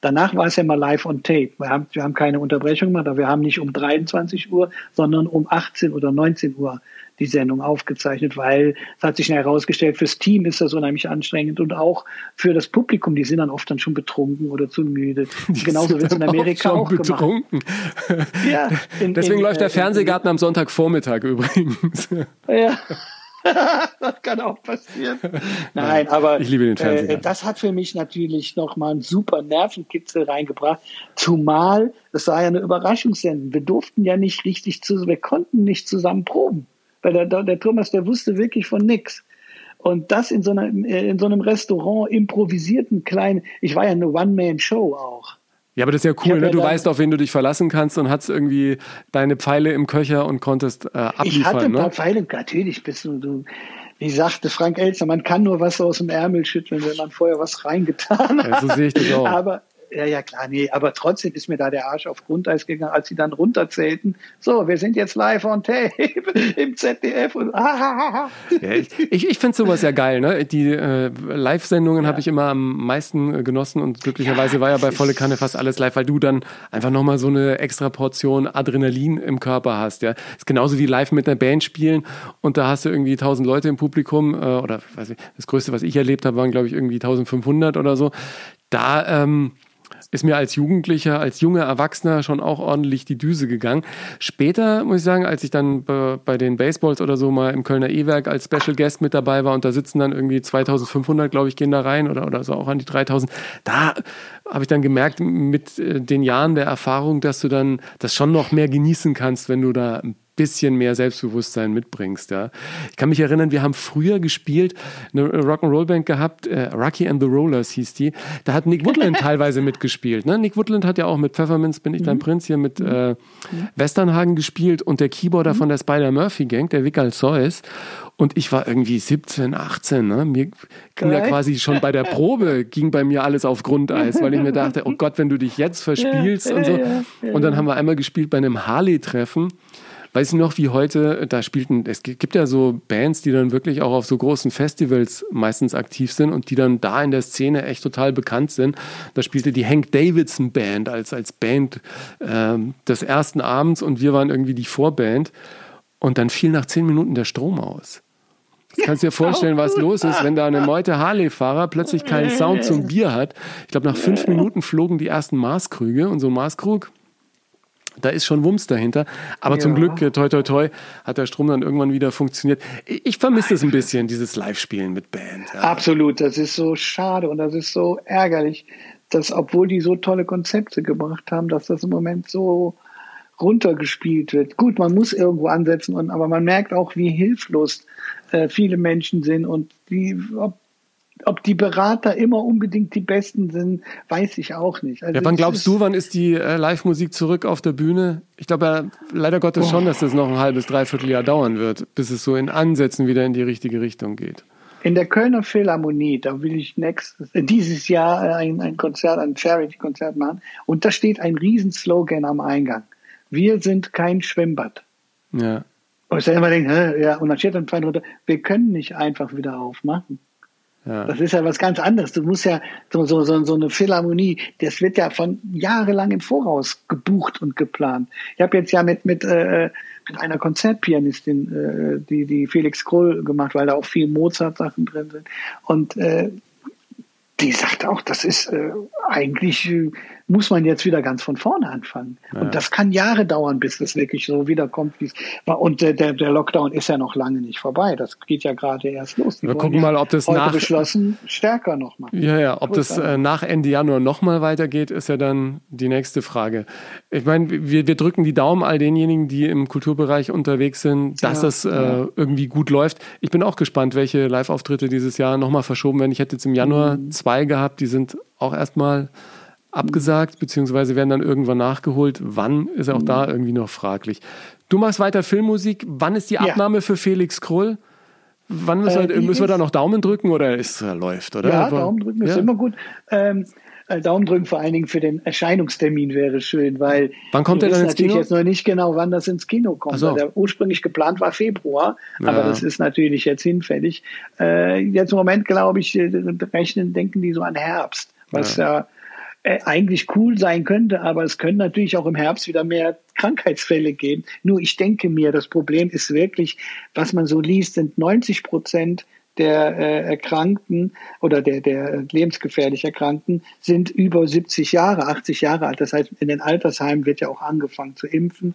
Danach war es ja mal live on tape. Wir haben, wir haben keine Unterbrechung mehr, wir haben nicht um 23 Uhr, sondern um 18 oder 19 Uhr die Sendung aufgezeichnet, weil es hat sich herausgestellt, fürs Team ist das unheimlich anstrengend und auch für das Publikum, die sind dann oft dann schon betrunken oder zu müde. Die Genauso wird es in Amerika auch, auch betrunken. gemacht. Ja, in, Deswegen in, läuft der äh, Fernsehgarten am Sonntagvormittag übrigens. Ja. das kann auch passieren. Nein, aber ich liebe den Fernseher. Äh, das hat für mich natürlich nochmal einen super Nervenkitzel reingebracht. Zumal, es war ja eine Überraschungssendung. Wir durften ja nicht richtig zu, wir konnten nicht zusammen proben. Weil der, der Thomas, der wusste wirklich von nix. Und das in so, einer, in so einem Restaurant improvisierten kleinen, ich war ja eine One-Man-Show auch. Ja, aber das ist ja cool, ne? Du weißt, auf wen du dich verlassen kannst und hast irgendwie deine Pfeile im Köcher und konntest äh, abliefern. Ich hatte ein ne? paar Pfeile, natürlich bist du, du, wie sagte Frank Elster, man kann nur was aus dem Ärmel schütteln, wenn man vorher was reingetan hat. Ja, so sehe ich das auch. Aber ja, ja, klar, nee, aber trotzdem ist mir da der Arsch auf Grundeis gegangen, als sie dann runterzählten. So, wir sind jetzt live on tape im ZDF und ah, ja, Ich, ich, ich finde sowas ja geil, ne? Die äh, Live-Sendungen ja. habe ich immer am meisten äh, genossen und glücklicherweise ja, war ja bei Volle Kanne fast alles live, weil du dann einfach nochmal so eine extra Portion Adrenalin im Körper hast, ja. Ist genauso wie live mit einer Band spielen und da hast du irgendwie tausend Leute im Publikum äh, oder weiß ich, das Größte, was ich erlebt habe, waren glaube ich irgendwie 1500 oder so. Da ähm, ist mir als Jugendlicher, als junger Erwachsener schon auch ordentlich die Düse gegangen. Später, muss ich sagen, als ich dann bei den Baseballs oder so mal im Kölner E-Werk als Special Guest mit dabei war und da sitzen dann irgendwie 2500, glaube ich, gehen da rein oder, oder so auch an die 3000, da habe ich dann gemerkt mit äh, den Jahren der Erfahrung, dass du dann das schon noch mehr genießen kannst, wenn du da ein bisschen mehr Selbstbewusstsein mitbringst. Ja. Ich kann mich erinnern, wir haben früher gespielt, eine Rock'n'Roll-Band gehabt, äh, Rocky and the Rollers hieß die. Da hat Nick Woodland teilweise mitgespielt. Ne? Nick Woodland hat ja auch mit Pfefferminz bin ich dein mhm. Prinz hier mit äh, Westernhagen gespielt und der Keyboarder mhm. von der Spider-Murphy-Gang, der Vical Zeus. Und ich war irgendwie 17, 18. Ne? Mir ging ja quasi schon bei der Probe, ging bei mir alles auf Grundeis, weil ich mir dachte, oh Gott, wenn du dich jetzt verspielst und so. Und dann haben wir einmal gespielt bei einem Harley-Treffen weiß ich noch, wie heute, da spielten, es gibt ja so Bands, die dann wirklich auch auf so großen Festivals meistens aktiv sind und die dann da in der Szene echt total bekannt sind. Da spielte die Hank Davidson Band als, als Band äh, des ersten Abends und wir waren irgendwie die Vorband. Und dann fiel nach zehn Minuten der Strom aus. Du kannst dir vorstellen, was los ist, wenn da eine Meute Harley-Fahrer plötzlich keinen Sound zum Bier hat. Ich glaube, nach fünf Minuten flogen die ersten Maßkrüge und so ein Maßkrug da ist schon Wumms dahinter. Aber ja. zum Glück, äh, toi toi toi, hat der Strom dann irgendwann wieder funktioniert. Ich vermisse es ein bisschen, dieses Live-Spielen mit Band. Ja. Absolut, das ist so schade und das ist so ärgerlich, dass obwohl die so tolle Konzepte gebracht haben, dass das im Moment so runtergespielt wird. Gut, man muss irgendwo ansetzen, und, aber man merkt auch, wie hilflos äh, viele Menschen sind und wie, ob ob die Berater immer unbedingt die Besten sind, weiß ich auch nicht. Also ja, wann glaubst du, wann ist die äh, Live-Musik zurück auf der Bühne? Ich glaube ja leider Gottes oh. schon, dass das noch ein halbes, dreiviertel Jahr dauern wird, bis es so in Ansätzen wieder in die richtige Richtung geht. In der Kölner Philharmonie, da will ich nächstes, äh, dieses Jahr äh, ein, ein Konzert, ein Charity-Konzert machen. Und da steht ein Riesenslogan am Eingang. Wir sind kein Schwimmbad. Ja. Und ich dann immer denke, ja, und dann steht dann drunter, wir können nicht einfach wieder aufmachen. Das ist ja was ganz anderes. Du musst ja so, so, so, so eine Philharmonie, das wird ja von jahrelang im Voraus gebucht und geplant. Ich habe jetzt ja mit, mit, äh, mit einer Konzertpianistin, äh, die, die Felix Krull gemacht, weil da auch viel Mozart-Sachen drin sind. Und äh, die sagt auch, das ist äh, eigentlich äh, muss man jetzt wieder ganz von vorne anfangen. Ja. Und das kann Jahre dauern, bis es wirklich so wiederkommt, wie es war. Und der, der, Lockdown ist ja noch lange nicht vorbei. Das geht ja gerade erst los. Die Wir gucken mal, ob das heute nach beschlossen stärker noch machen. Ja, ja, ob Gut, das äh, nach Ende Januar nochmal weitergeht, ist ja dann die nächste Frage. Ich meine, wir, wir drücken die Daumen all denjenigen, die im Kulturbereich unterwegs sind, dass ja, es äh, ja. irgendwie gut läuft. Ich bin auch gespannt, welche Live-Auftritte dieses Jahr nochmal verschoben werden. Ich hätte jetzt im Januar mhm. zwei gehabt, die sind auch erstmal abgesagt, beziehungsweise werden dann irgendwann nachgeholt. Wann ist auch mhm. da irgendwie noch fraglich. Du machst weiter Filmmusik. Wann ist die Abnahme ja. für Felix Krull? Wann müssen, äh, wir, müssen wir da noch Daumen drücken oder ist es läuft, oder? Ja, Daumen drücken ist ja. immer gut. Ähm, äh, Daumen drücken vor allen Dingen für den Erscheinungstermin wäre schön, weil wann kommt er dann ins natürlich Kino? jetzt noch nicht genau, wann das ins Kino kommt. So. Der ursprünglich geplant war Februar, Ja. aber das ist natürlich jetzt hinfällig. Äh, jetzt im Moment glaube ich, äh, rechnen, denken die so an Herbst, was ja, äh, eigentlich cool sein könnte, aber es können natürlich auch im Herbst wieder mehr Krankheitsfälle geben. Nur ich denke mir, das Problem ist wirklich, was man so liest, sind 90 Prozent der äh, Erkrankten oder der, der lebensgefährlich Erkrankten sind über 70 Jahre, 80 Jahre alt. Das heißt, in den Altersheimen wird ja auch angefangen zu impfen.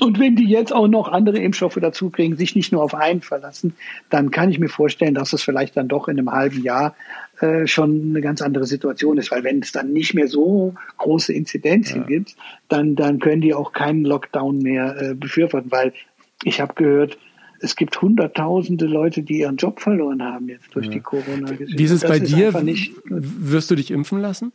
Und wenn die jetzt auch noch andere Impfstoffe dazu kriegen, sich nicht nur auf einen verlassen, dann kann ich mir vorstellen, dass es vielleicht dann doch in einem halben Jahr äh, schon eine ganz andere Situation ist. Weil wenn es dann nicht mehr so große Inzidenzien Ja. gibt, dann, dann können die auch keinen Lockdown mehr äh, befürworten. Weil ich habe gehört, es gibt hunderttausende Leute, die ihren Job verloren haben jetzt durch die Corona-Geschichte. Wie ist es Das bei dir? Nicht, Wirst du dich impfen lassen?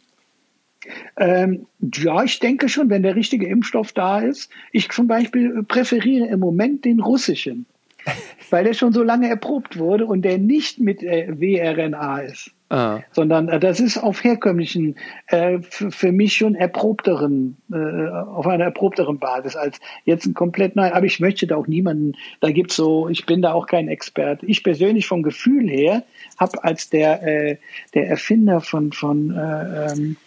ähm, ja, ich denke schon, wenn der richtige Impfstoff da ist. Ich zum Beispiel präferiere im Moment den russischen, weil der schon so lange erprobt wurde und der nicht mit äh, WRNA ist, Ah. sondern äh, das ist auf herkömmlichen, äh, für mich schon erprobteren, äh, auf einer erprobteren Basis als jetzt ein komplett neu. Aber ich möchte da auch niemanden, da gibt's so, ich bin da auch kein Experte. Ich persönlich vom Gefühl her habe als der, äh, der Erfinder von, von äh, ähm,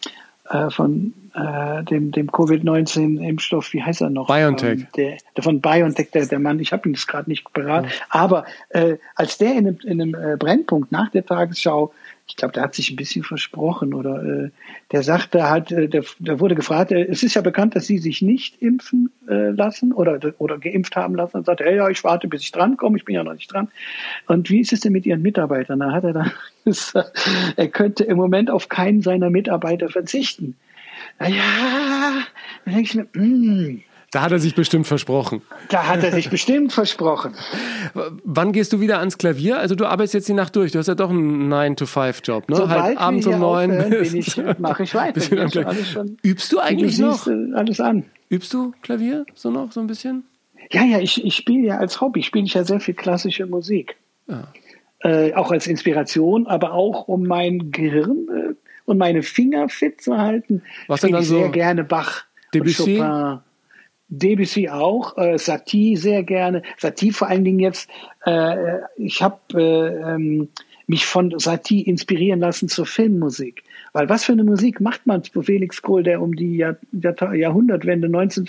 äh, von äh, dem, dem Covid-19-Impfstoff, wie heißt er noch? BioNTech. Ähm, der, der von BioNTech, der, der Mann, ich habe ihn jetzt gerade nicht beraten, aber äh, als der in einem, in einem äh, Brennpunkt nach der Tagesschau, ich glaube, der hat sich ein bisschen versprochen oder äh, der sagte halt, äh, der, der wurde gefragt, äh, es ist ja bekannt, dass Sie sich nicht impfen äh, lassen oder, oder geimpft haben lassen und sagte, hey, ja, ich warte, bis ich drankomme, ich bin ja noch nicht dran. Und wie ist es denn mit Ihren Mitarbeitern? Da hat er dann gesagt, er könnte im Moment auf keinen seiner Mitarbeiter verzichten. Naja, dann denke ich mir, mm, Da hat er sich bestimmt versprochen. da hat er sich bestimmt versprochen. Wann gehst du wieder ans Klavier? Also du arbeitest jetzt die Nacht durch. Du hast ja doch einen 9-to-5-Job, ne? Sobald halt abends um hier neun. aufhören, bin bis- ich, mache ich weiter. schon schon- Übst du eigentlich du noch? äh, alles an. Übst du Klavier so noch so ein bisschen? Ja, ja, ich, ich spiele ja als Hobby, spiele ich ja sehr viel klassische Musik. Ja. Äh, auch als Inspiration, aber auch um mein Gehirn äh, und meine Finger fit zu halten. Was denn dann ich so? sehr gerne Bach, Debussy? Chopin, Debussy auch, äh, Satie sehr gerne. Satie vor allen Dingen jetzt, äh, ich habe äh, ähm, mich von Satie inspirieren lassen zur Filmmusik. Weil was für eine Musik macht man für Felix Kohl, der um die Jahr, Jahr, Jahrhundertwende, 19.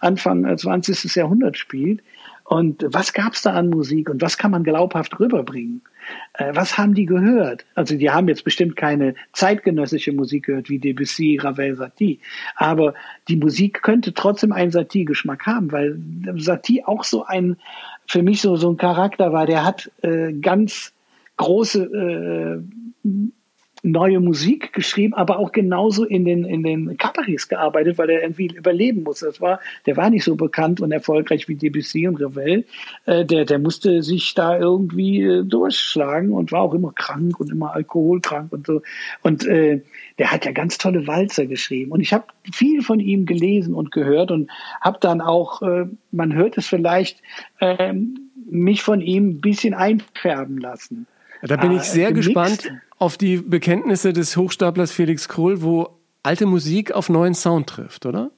Anfang äh, 20. Jahrhundert spielt? Und was gab's da an Musik und was kann man glaubhaft rüberbringen? Äh, was haben die gehört? Also die haben jetzt bestimmt keine zeitgenössische Musik gehört wie Debussy, Ravel, Satie, aber die Musik könnte trotzdem einen Satie-Geschmack haben, weil Satie auch so ein für mich so so ein Charakter war. Der hat äh, ganz große äh, neue Musik geschrieben, aber auch genauso in den in den Cabarets gearbeitet, weil er irgendwie überleben musste. Das war, der war nicht so bekannt und erfolgreich wie Debussy und Ravel. Äh, der der musste sich da irgendwie äh, durchschlagen und war auch immer krank und immer alkoholkrank und so. Und äh, der hat ja ganz tolle Walzer geschrieben. Und ich habe viel von ihm gelesen und gehört und habe dann auch, äh, man hört es vielleicht, äh, mich von ihm ein bisschen einfärben lassen. Da bin Ah, ich sehr gemixt. gespannt auf die Bekenntnisse des Hochstaplers Felix Krull, wo alte Musik auf neuen Sound trifft, oder?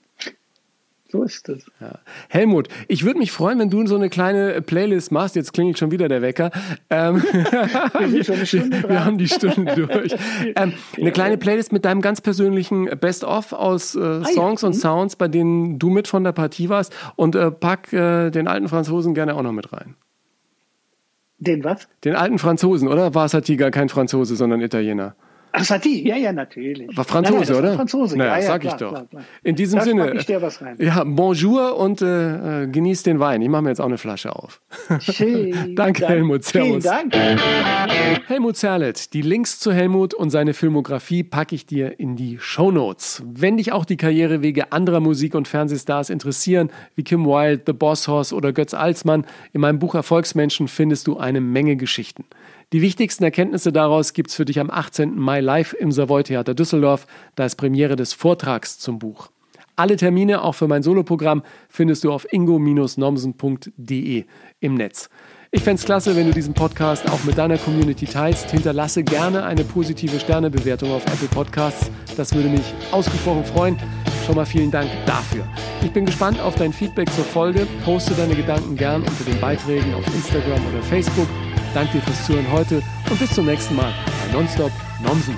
So ist es. Ja. Helmut, ich würde mich freuen, wenn du so eine kleine Playlist machst. Jetzt klingelt schon wieder der Wecker. Ähm, Wir wir haben die Stunde durch. Ähm, eine kleine Playlist mit deinem ganz persönlichen Best-of aus äh, Songs ja. und Mhm. Sounds, bei denen du mit von der Partie warst. Und äh, pack äh, den alten Franzosen gerne auch noch mit rein. Den was? Den alten Franzosen, oder? War Satie gar kein Franzose, sondern Italiener? Ach, Satie, ja, ja, natürlich. War Franzose, Nein, nein, oder? Franzose, naja, ja, ja, sag klar, ich doch. Klar, klar. In diesem da Sinne. ich dir was rein. Ja, bonjour und äh, äh, genieß den Wein. Ich mache mir jetzt auch eine Flasche auf. Schön, Danke, Helmut. Vielen Servus. Dank. Helmut Zerlett. Die Links zu Helmut und seine Filmografie packe ich dir in die Shownotes. Wenn dich auch die Karrierewege anderer Musik- und Fernsehstars interessieren, wie Kim Wilde, The Boss Horse oder Götz Alsmann, in meinem Buch Erfolgsmenschen findest du eine Menge Geschichten. Die wichtigsten Erkenntnisse daraus gibt's für dich am 18. Mai live im Savoy Theater Düsseldorf. Da ist Premiere des Vortrags zum Buch. Alle Termine, auch für mein Soloprogramm, findest du auf ingo-nomsen.de im Netz. Ich fände es klasse, wenn du diesen Podcast auch mit deiner Community teilst. Hinterlasse gerne eine positive Sternebewertung auf Apple Podcasts. Das würde mich ausgesprochen freuen. Schon mal vielen Dank dafür. Ich bin gespannt auf dein Feedback zur Folge. Poste deine Gedanken gern unter den Beiträgen auf Instagram oder Facebook. Danke dir fürs Zuhören heute und bis zum nächsten Mal bei Nonstop Nomsen.